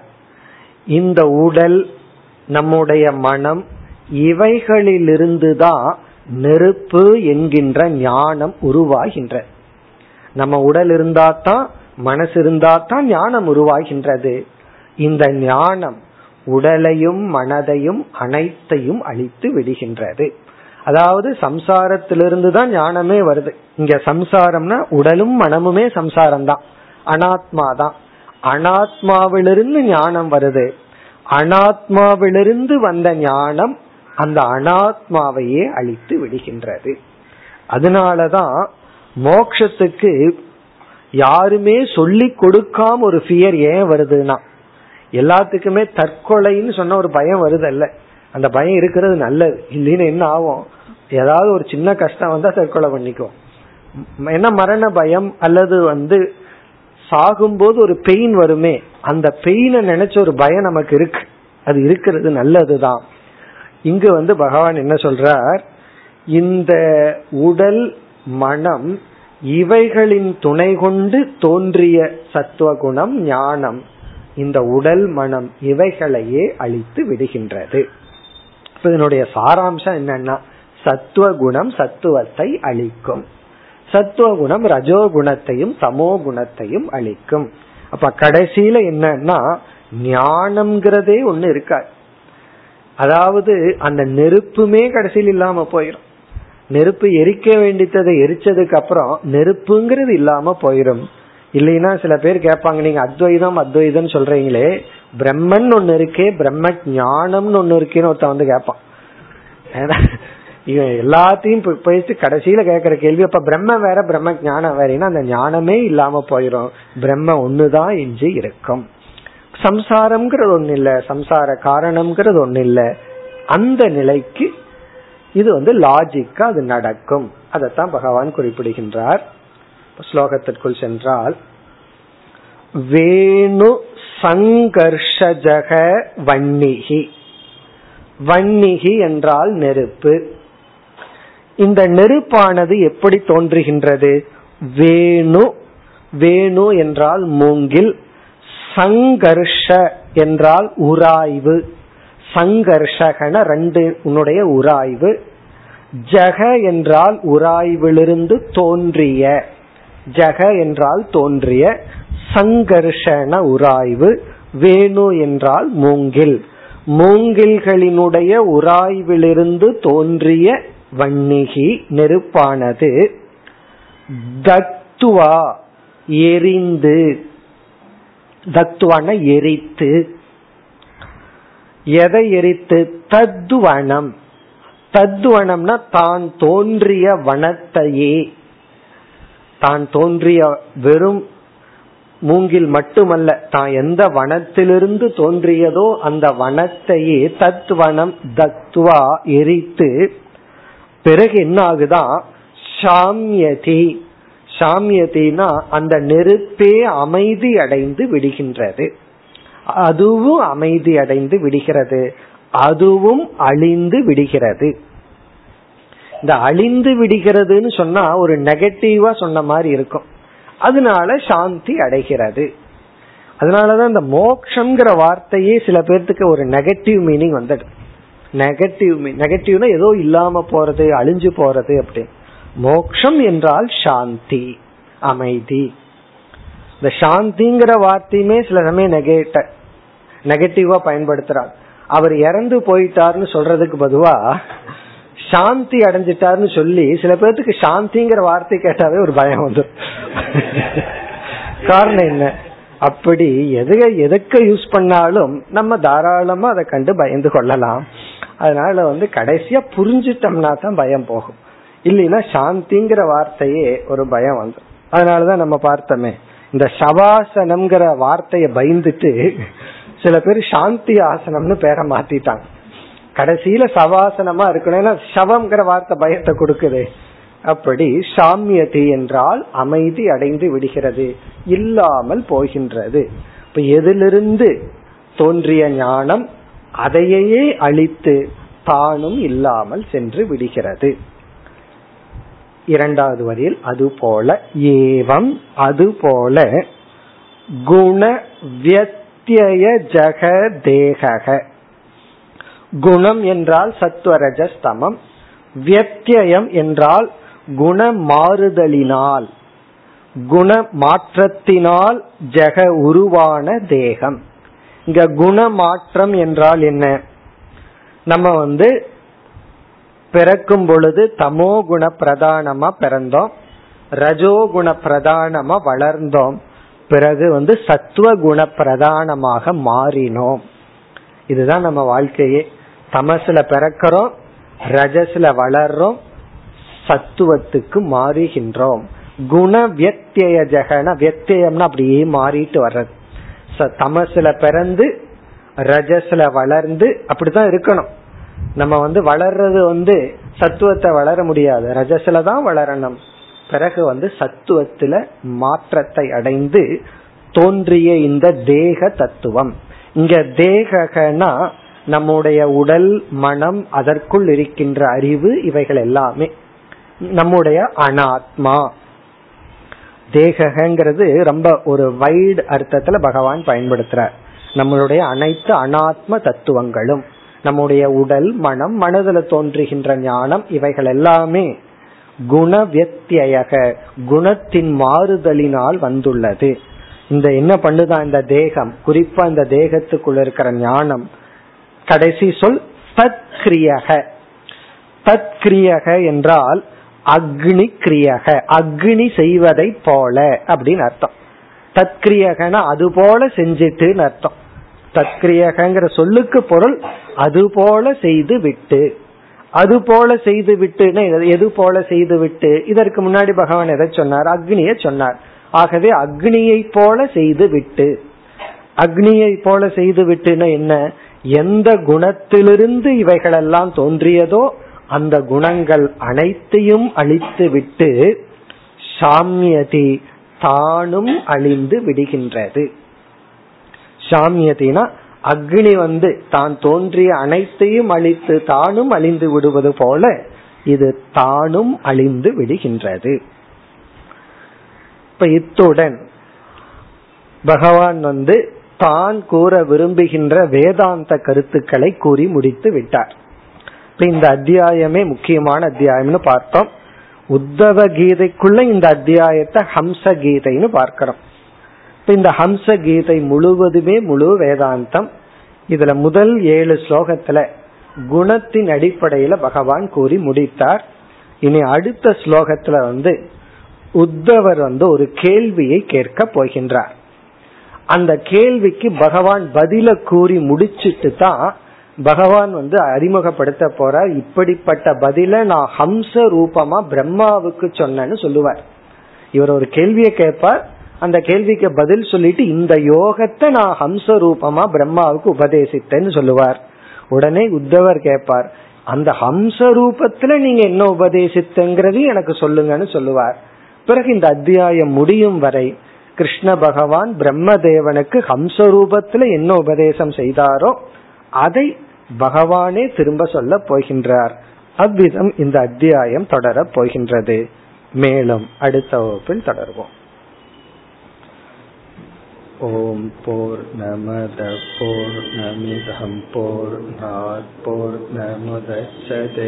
இந்த உடல் நம்முடைய மனம் இவைகளிலிருந்து தான் நெருப்பு என்கின்ற ஞானம் உருவாகின்ற. நம்ம உடல் இருந்தா தான் மனசு இருந்தா தான் ஞானம் உருவாகின்றது. இந்த ஞானம் உடலையும் மனதையும் அனைத்தையும் அழித்து விடுகின்றது. அதாவது சம்சாரத்திலிருந்து தான் ஞானமே வருது. இங்க சம்சாரம்னா உடலும் மனமுமே சம்சாரம் தான் அனாத்மா தான். அனாத்மாவிலிருந்து ஞானம் வருது. அனாத்மாவிலிருந்து வந்த ஞானம் அந்த அனாத்மாவையே அழித்து விடுகின்றது. அதனாலதான் மோக்ஷத்துக்கு யாருமே சொல்லி கொடுக்காம ஒரு ஃபியர் ஏன் வருதுன்னா எல்லாத்துக்குமே தற்கொலைன்னு சொன்ன ஒரு பயம் வருதல்ல. அந்த பயம் இருக்கிறது நல்லது. இல்லைன்னு என்ன ஆகும்? ஏதாவது ஒரு சின்ன கஷ்டம் வந்தா தற்கொலை பண்ணிக்கும் என்ன மரண பயம்? அல்லது வந்து சாகும்போது ஒரு பெயின் வருமே? அந்த பெயினை நினைச்ச ஒரு பயம் நமக்கு இருக்கு. அது இருக்கிறது நல்லதுதான். இங்கு வந்து பகவான் என்ன சொல்றார்? இந்த உடல் மனம் இவைகளின் துணை கொண்டு தோன்றிய சத்துவகுணம் ஞானம். இந்த உடல் மனம் இவைகளையே அழித்து விடுகின்றது. இதனுடைய சாராம்சம் என்னன்னா சத்துவ குணம் சத்துவத்தை அழிக்கும். சத்துவ குணம் ரஜோகுணத்தையும் சமோ குணத்தையும் அழிக்கும். அப்ப கடைசியில என்னன்னா ஞானம்ங்கிறதே ஒண்ணு இருக்காது. அதாவது அந்த நெருப்புமே கடைசியில் இல்லாம போயிடும் நெருப்பு எரிக்க வேண்டியதை எரிச்சதுக்கு அப்புறம் நெருப்புங்கிறது இல்லாம போயிடும் இல்லைன்னா சில பேர் கேட்பாங்க நீங்க அத்வைதம் அத்வைதம் சொல்றீங்களே பிரம்மன் ஒண்ணு இருக்கே பிரம்ம ஞானம்னு ஒண்ணு இருக்கேன்னு ஒருத்தன் வந்து கேட்பான். இவன் எல்லாத்தையும் பேசி கடைசியில கேக்குற கேள்வி அப்ப பிரம்ம வேற பிரம்ம ஞானம் வேறேன்னா அந்த ஞானமே இல்லாம போயிடும் பிரம்ம ஒண்ணுதான் எஞ்சி இருக்கும். சம்சாரம்ங்கிறது ஒண்ணு இல்ல சம்சார காரணம்ங்கிறது ஒண்ணு இல்ல. அந்த நிலைக்கு இது வந்து லாஜிக்கா அது நடக்கும். அதைத்தான் பகவான் குறிப்பிடுகின்றார். ஸ்லோகத்திற்குள் சென்றால் வேணு சங்கர்ஷஜக வன்னிகி. வன்னிகி என்றால் நெருப்பு. இந்த நெருப்பானது எப்படி தோன்றுகின்றது? வேணு வேணு என்றால் மூங்கில் சங்கர்ஷ என்றால் உராய்வு. சங்கர்ஷகன ரெண்டு உன்னுடைய உராய்வு. ஜக என்றால் உராய்விலிருந்து தோன்றிய. ஜெக என்றால் தோன்றிய சங்கர்ஷண உராய்வு வேணு என்றால் மூங்கில். மூங்கில்களினுடைய உராய்விலிருந்து தோன்றிய வன்னிகி நெருப்பானது தத்துவா எரிந்து தத்துவான எரித்து. எதை எரித்து? தத்துவனம். தத்துவனம்னா தான் தோன்றிய வனத்தையே. தான் தோன்றிய வெறும் மூங்கில் மட்டுமல்ல தான் எந்த வனத்திலிருந்து தோன்றியதோ அந்த வனத்தையே தத்வனம் தத்வா எரித்து பிறகு என்ன ஆகுதான் சாமியதி சாமியத்தினா அந்த நெருப்பே அமைதி அடைந்து விடுகின்றது. அதுவும் அமைதி அடைந்து விடுகிறது. அதுவும் அழிந்து விடுகிறது. இந்த அழிந்து விடுகிறதுன்னு சொன்னா ஒரு நெகட்டிவா சொன்ன மாதிரி இருக்கும். அதனால சாந்தி அடைகிறது. அதனாலதான் இந்த மோக்ஷங்கிற வார்த்தையே சில பேர்த்துக்கு ஒரு நெகட்டிவ் மீனிங் வந்தது. நெகட்டிவ் நெகட்டிவ்னா ஏதோ இல்லாம போறது அழிஞ்சு போறது அப்படி மோக்ஷம் என்றால் சாந்தி அமைதி. இந்த சாந்திங்கிற வார்த்தையுமே சில சமயம் நெகட்ட நெகட்டிவா பயன்படுத்துறார். அவர் இறந்து போயிட்டாருன்னு சொல்றதுக்கு பொதுவா சாந்தி அடைஞ்சிட்டாருன்னு சொல்லி சில பேர்த்துக்கு சாந்திங்கிற வார்த்தை கேட்டாவே ஒரு பயம் வந்துடும் காரணம் என்ன? அப்படி எது எதுக்கு யூஸ் பண்ணாலும் நம்ம தாராளமா அதை கண்டு பயந்து கொள்ளலாம். அதனால வந்து கடைசியா புரிஞ்சிட்டோம்னா தான் பயம் போகும். இல்லைன்னா சாந்திங்கிற வார்த்தையே ஒரு பயம் வந்துடும் அதனாலதான் நம்ம பார்த்தோமே இந்த சவாசனம்ங்கிற வார்த்தையை பயந்துட்டு சில பேர் சாந்தி ஆசனம்னு பேரை மாத்திட்டாங்க. கடைசியில சவாசனமா இருக்கணும். ஏன்னா சவம்ங்கிற வார்த்தை பயத்தை கொடுக்குது. அப்படி சாமியதி என்றால் அமைதி அடைந்து விடுகிறது. இல்லாமல் போகின்றது. இப்ப எதிலிருந்து தோன்றிய ஞானம் அதையே அழித்து தானும் இல்லாமல் சென்று விடுகிறது. இரண்டாவது வரியில் அதுபோல ஏவம் அது போல குண வியத்திய ஜக தேகக. குணம் என்றால் சத்வரஜஸ்தமம் வியத்தியம் என்றால் குண மாறுதலினால் குண மாற்றத்தினால் ஜெக உருவான தேகம். இங்க குண மாற்றம் என்றால் என்ன? நம்ம வந்து பிறக்கும் பொழுது தமோ குண பிரதானமா பிறந்தோம் ரஜோகுண பிரதானமா வளர்ந்தோம் பிறகு வந்து சத்துவ குண பிரதானமாக மாறினோம். இதுதான் நம்ம வாழ்க்கையே. தமசுல பிறக்கிறோம் ரஜஸ்ல வளர்றோம் சத்துவத்துக்கு மாறுகின்றோம். குண வியத்திய ஜெகன வியத்தியம்னா அப்படியே மாறிட்டு வர்றது. தமசுல பிறந்து ரஜஸ்ல வளர்ந்து அப்படித்தான் இருக்கணும். நம்ம வந்து வளர்றது வந்து சத்துவத்தை வளர முடியாது. ரஜஸ்ல தான் வளரணும். பிறகு வந்து சத்துவத்துல மாற்றத்தை அடைந்து தோன்றிய இந்த தேக தத்துவம். இங்க தேகனா நம்முடைய உடல் மனம் அதற்குள் இருக்கின்ற அறிவு இவைகள் எல்லாமே நம்முடைய அனாத்மா. தேகங்கிறது ரொம்ப ஒரு வைடு அர்த்தத்துல பகவான் பயன்படுத்துறார். நம்மளுடைய அனைத்து அனாத்ம தத்துவங்களும் நம்முடைய உடல் மனம் மனதில் தோன்றுகின்ற ஞானம் இவைகள் எல்லாமே குணவியத்தியக குணத்தின் மாறுதலினால் வந்துள்ளது. இந்த என்ன பண்ணுதான் இந்த தேகம்? குறிப்பா இந்த தேகத்துக்குள்ள இருக்கிற ஞானம் கடைசி சொல் பத்கிரியக. பத்கிரியக என்றால் அக்னி கிரியக அக்னி செய்வதை போல அப்படின்னு அர்த்தம். தத்கிரியகன அது போல செஞ்சிட்டுன்னு அர்த்தம். தத்கிரியகங்கிற சொல்லுக்கு பொருள் அது போல செய்து விட்டு அது போல செய்து விட்டுன்னு எது போல செய்து விட்டு இதற்கு முன்னாடி பகவான் எதை சொன்னார்? அக்னிய சொன்னார். ஆகவே அக்னியை போல செய்து விட்டு அக்னியை போல செய்து விட்டுன்னு என்ன? எந்த குணத்திலிருந்து இவைகளெல்லாம் தோன்றியதோ அந்த குணங்கள் அனைத்தையும் அழித்து விட்டு சாமியதி தானும் அழிந்து விடுகின்றது. சாமியதினா அக்னி வந்து தான் தோன்றிய அனைத்தையும் அழித்து தானும் அழிந்து விடுவது போல இது தானும் அழிந்து விடுகின்றது. இப்ப இத்துடன் பகவான் வந்து தான் கூற விரும்புகின்ற வேதாந்த கருத்துக்களை கூறி முடித்து விட்டார். இந்த அத்தியாயமே முக்கியமான அத்தியாயம்னு பார்த்தோம். உத்தவ கீதைக்குள்ள இந்த அத்தியாயத்தை ஹம்ச கீதைன்னு பார்க்கிறோம். இப்ப இந்த ஹம்ச கீதை முழுவதுமே முழு வேதாந்தம். இதுல முதல் ஏழு ஸ்லோகத்துல குணத்தின் அடிப்படையில பகவான் கூறி முடித்தார். இனி அடுத்த ஸ்லோகத்துல வந்து உத்தவர் வந்து ஒரு கேள்வியை கேட்க போகின்றார். அந்த கேள்விக்கு பகவான் பதில கூறி முடிச்சிட்டு தான் பகவான் வந்து அறிமுகப்படுத்த போறார். இப்படிப்பட்ட பதில நான் ஹம்ச ரூபமா பிரம்மாவுக்கு சொன்னேன்னு சொல்லுவார். இவர் ஒரு கேள்வியை கேட்பார். அந்த கேள்விக்கு பதில் சொல்லிட்டு இந்த யோகத்தை நான் ஹம்ச ரூபமா பிரம்மாவுக்கு உபதேசித்தேன்னு சொல்லுவார். உடனே உத்தவர் கேட்பார் அந்த ஹம்ச ரூபத்துல நீங்க என்ன உபதேசித்தங்கிறது எனக்கு சொல்லுங்கன்னு சொல்லுவார். பிறகு இந்த அத்தியாயம் முடியும் வரை கிருஷ்ண பகவான் பிரம்மதேவனுக்கு ஹம்சரூபத்துல என்ன உபதேசம் செய்தாரோ அதை பகவானே திரும்ப சொல்ல போகின்றார் அவ்விதம் இந்த அத்தியாயம் தொடரப் போகின்றது மேலும் அடுத்த வகுப்பில் தொடர்வோம் ॐ पूर्णमदपूर्णमिदं पूर्णात् पूर्णमुदच्छते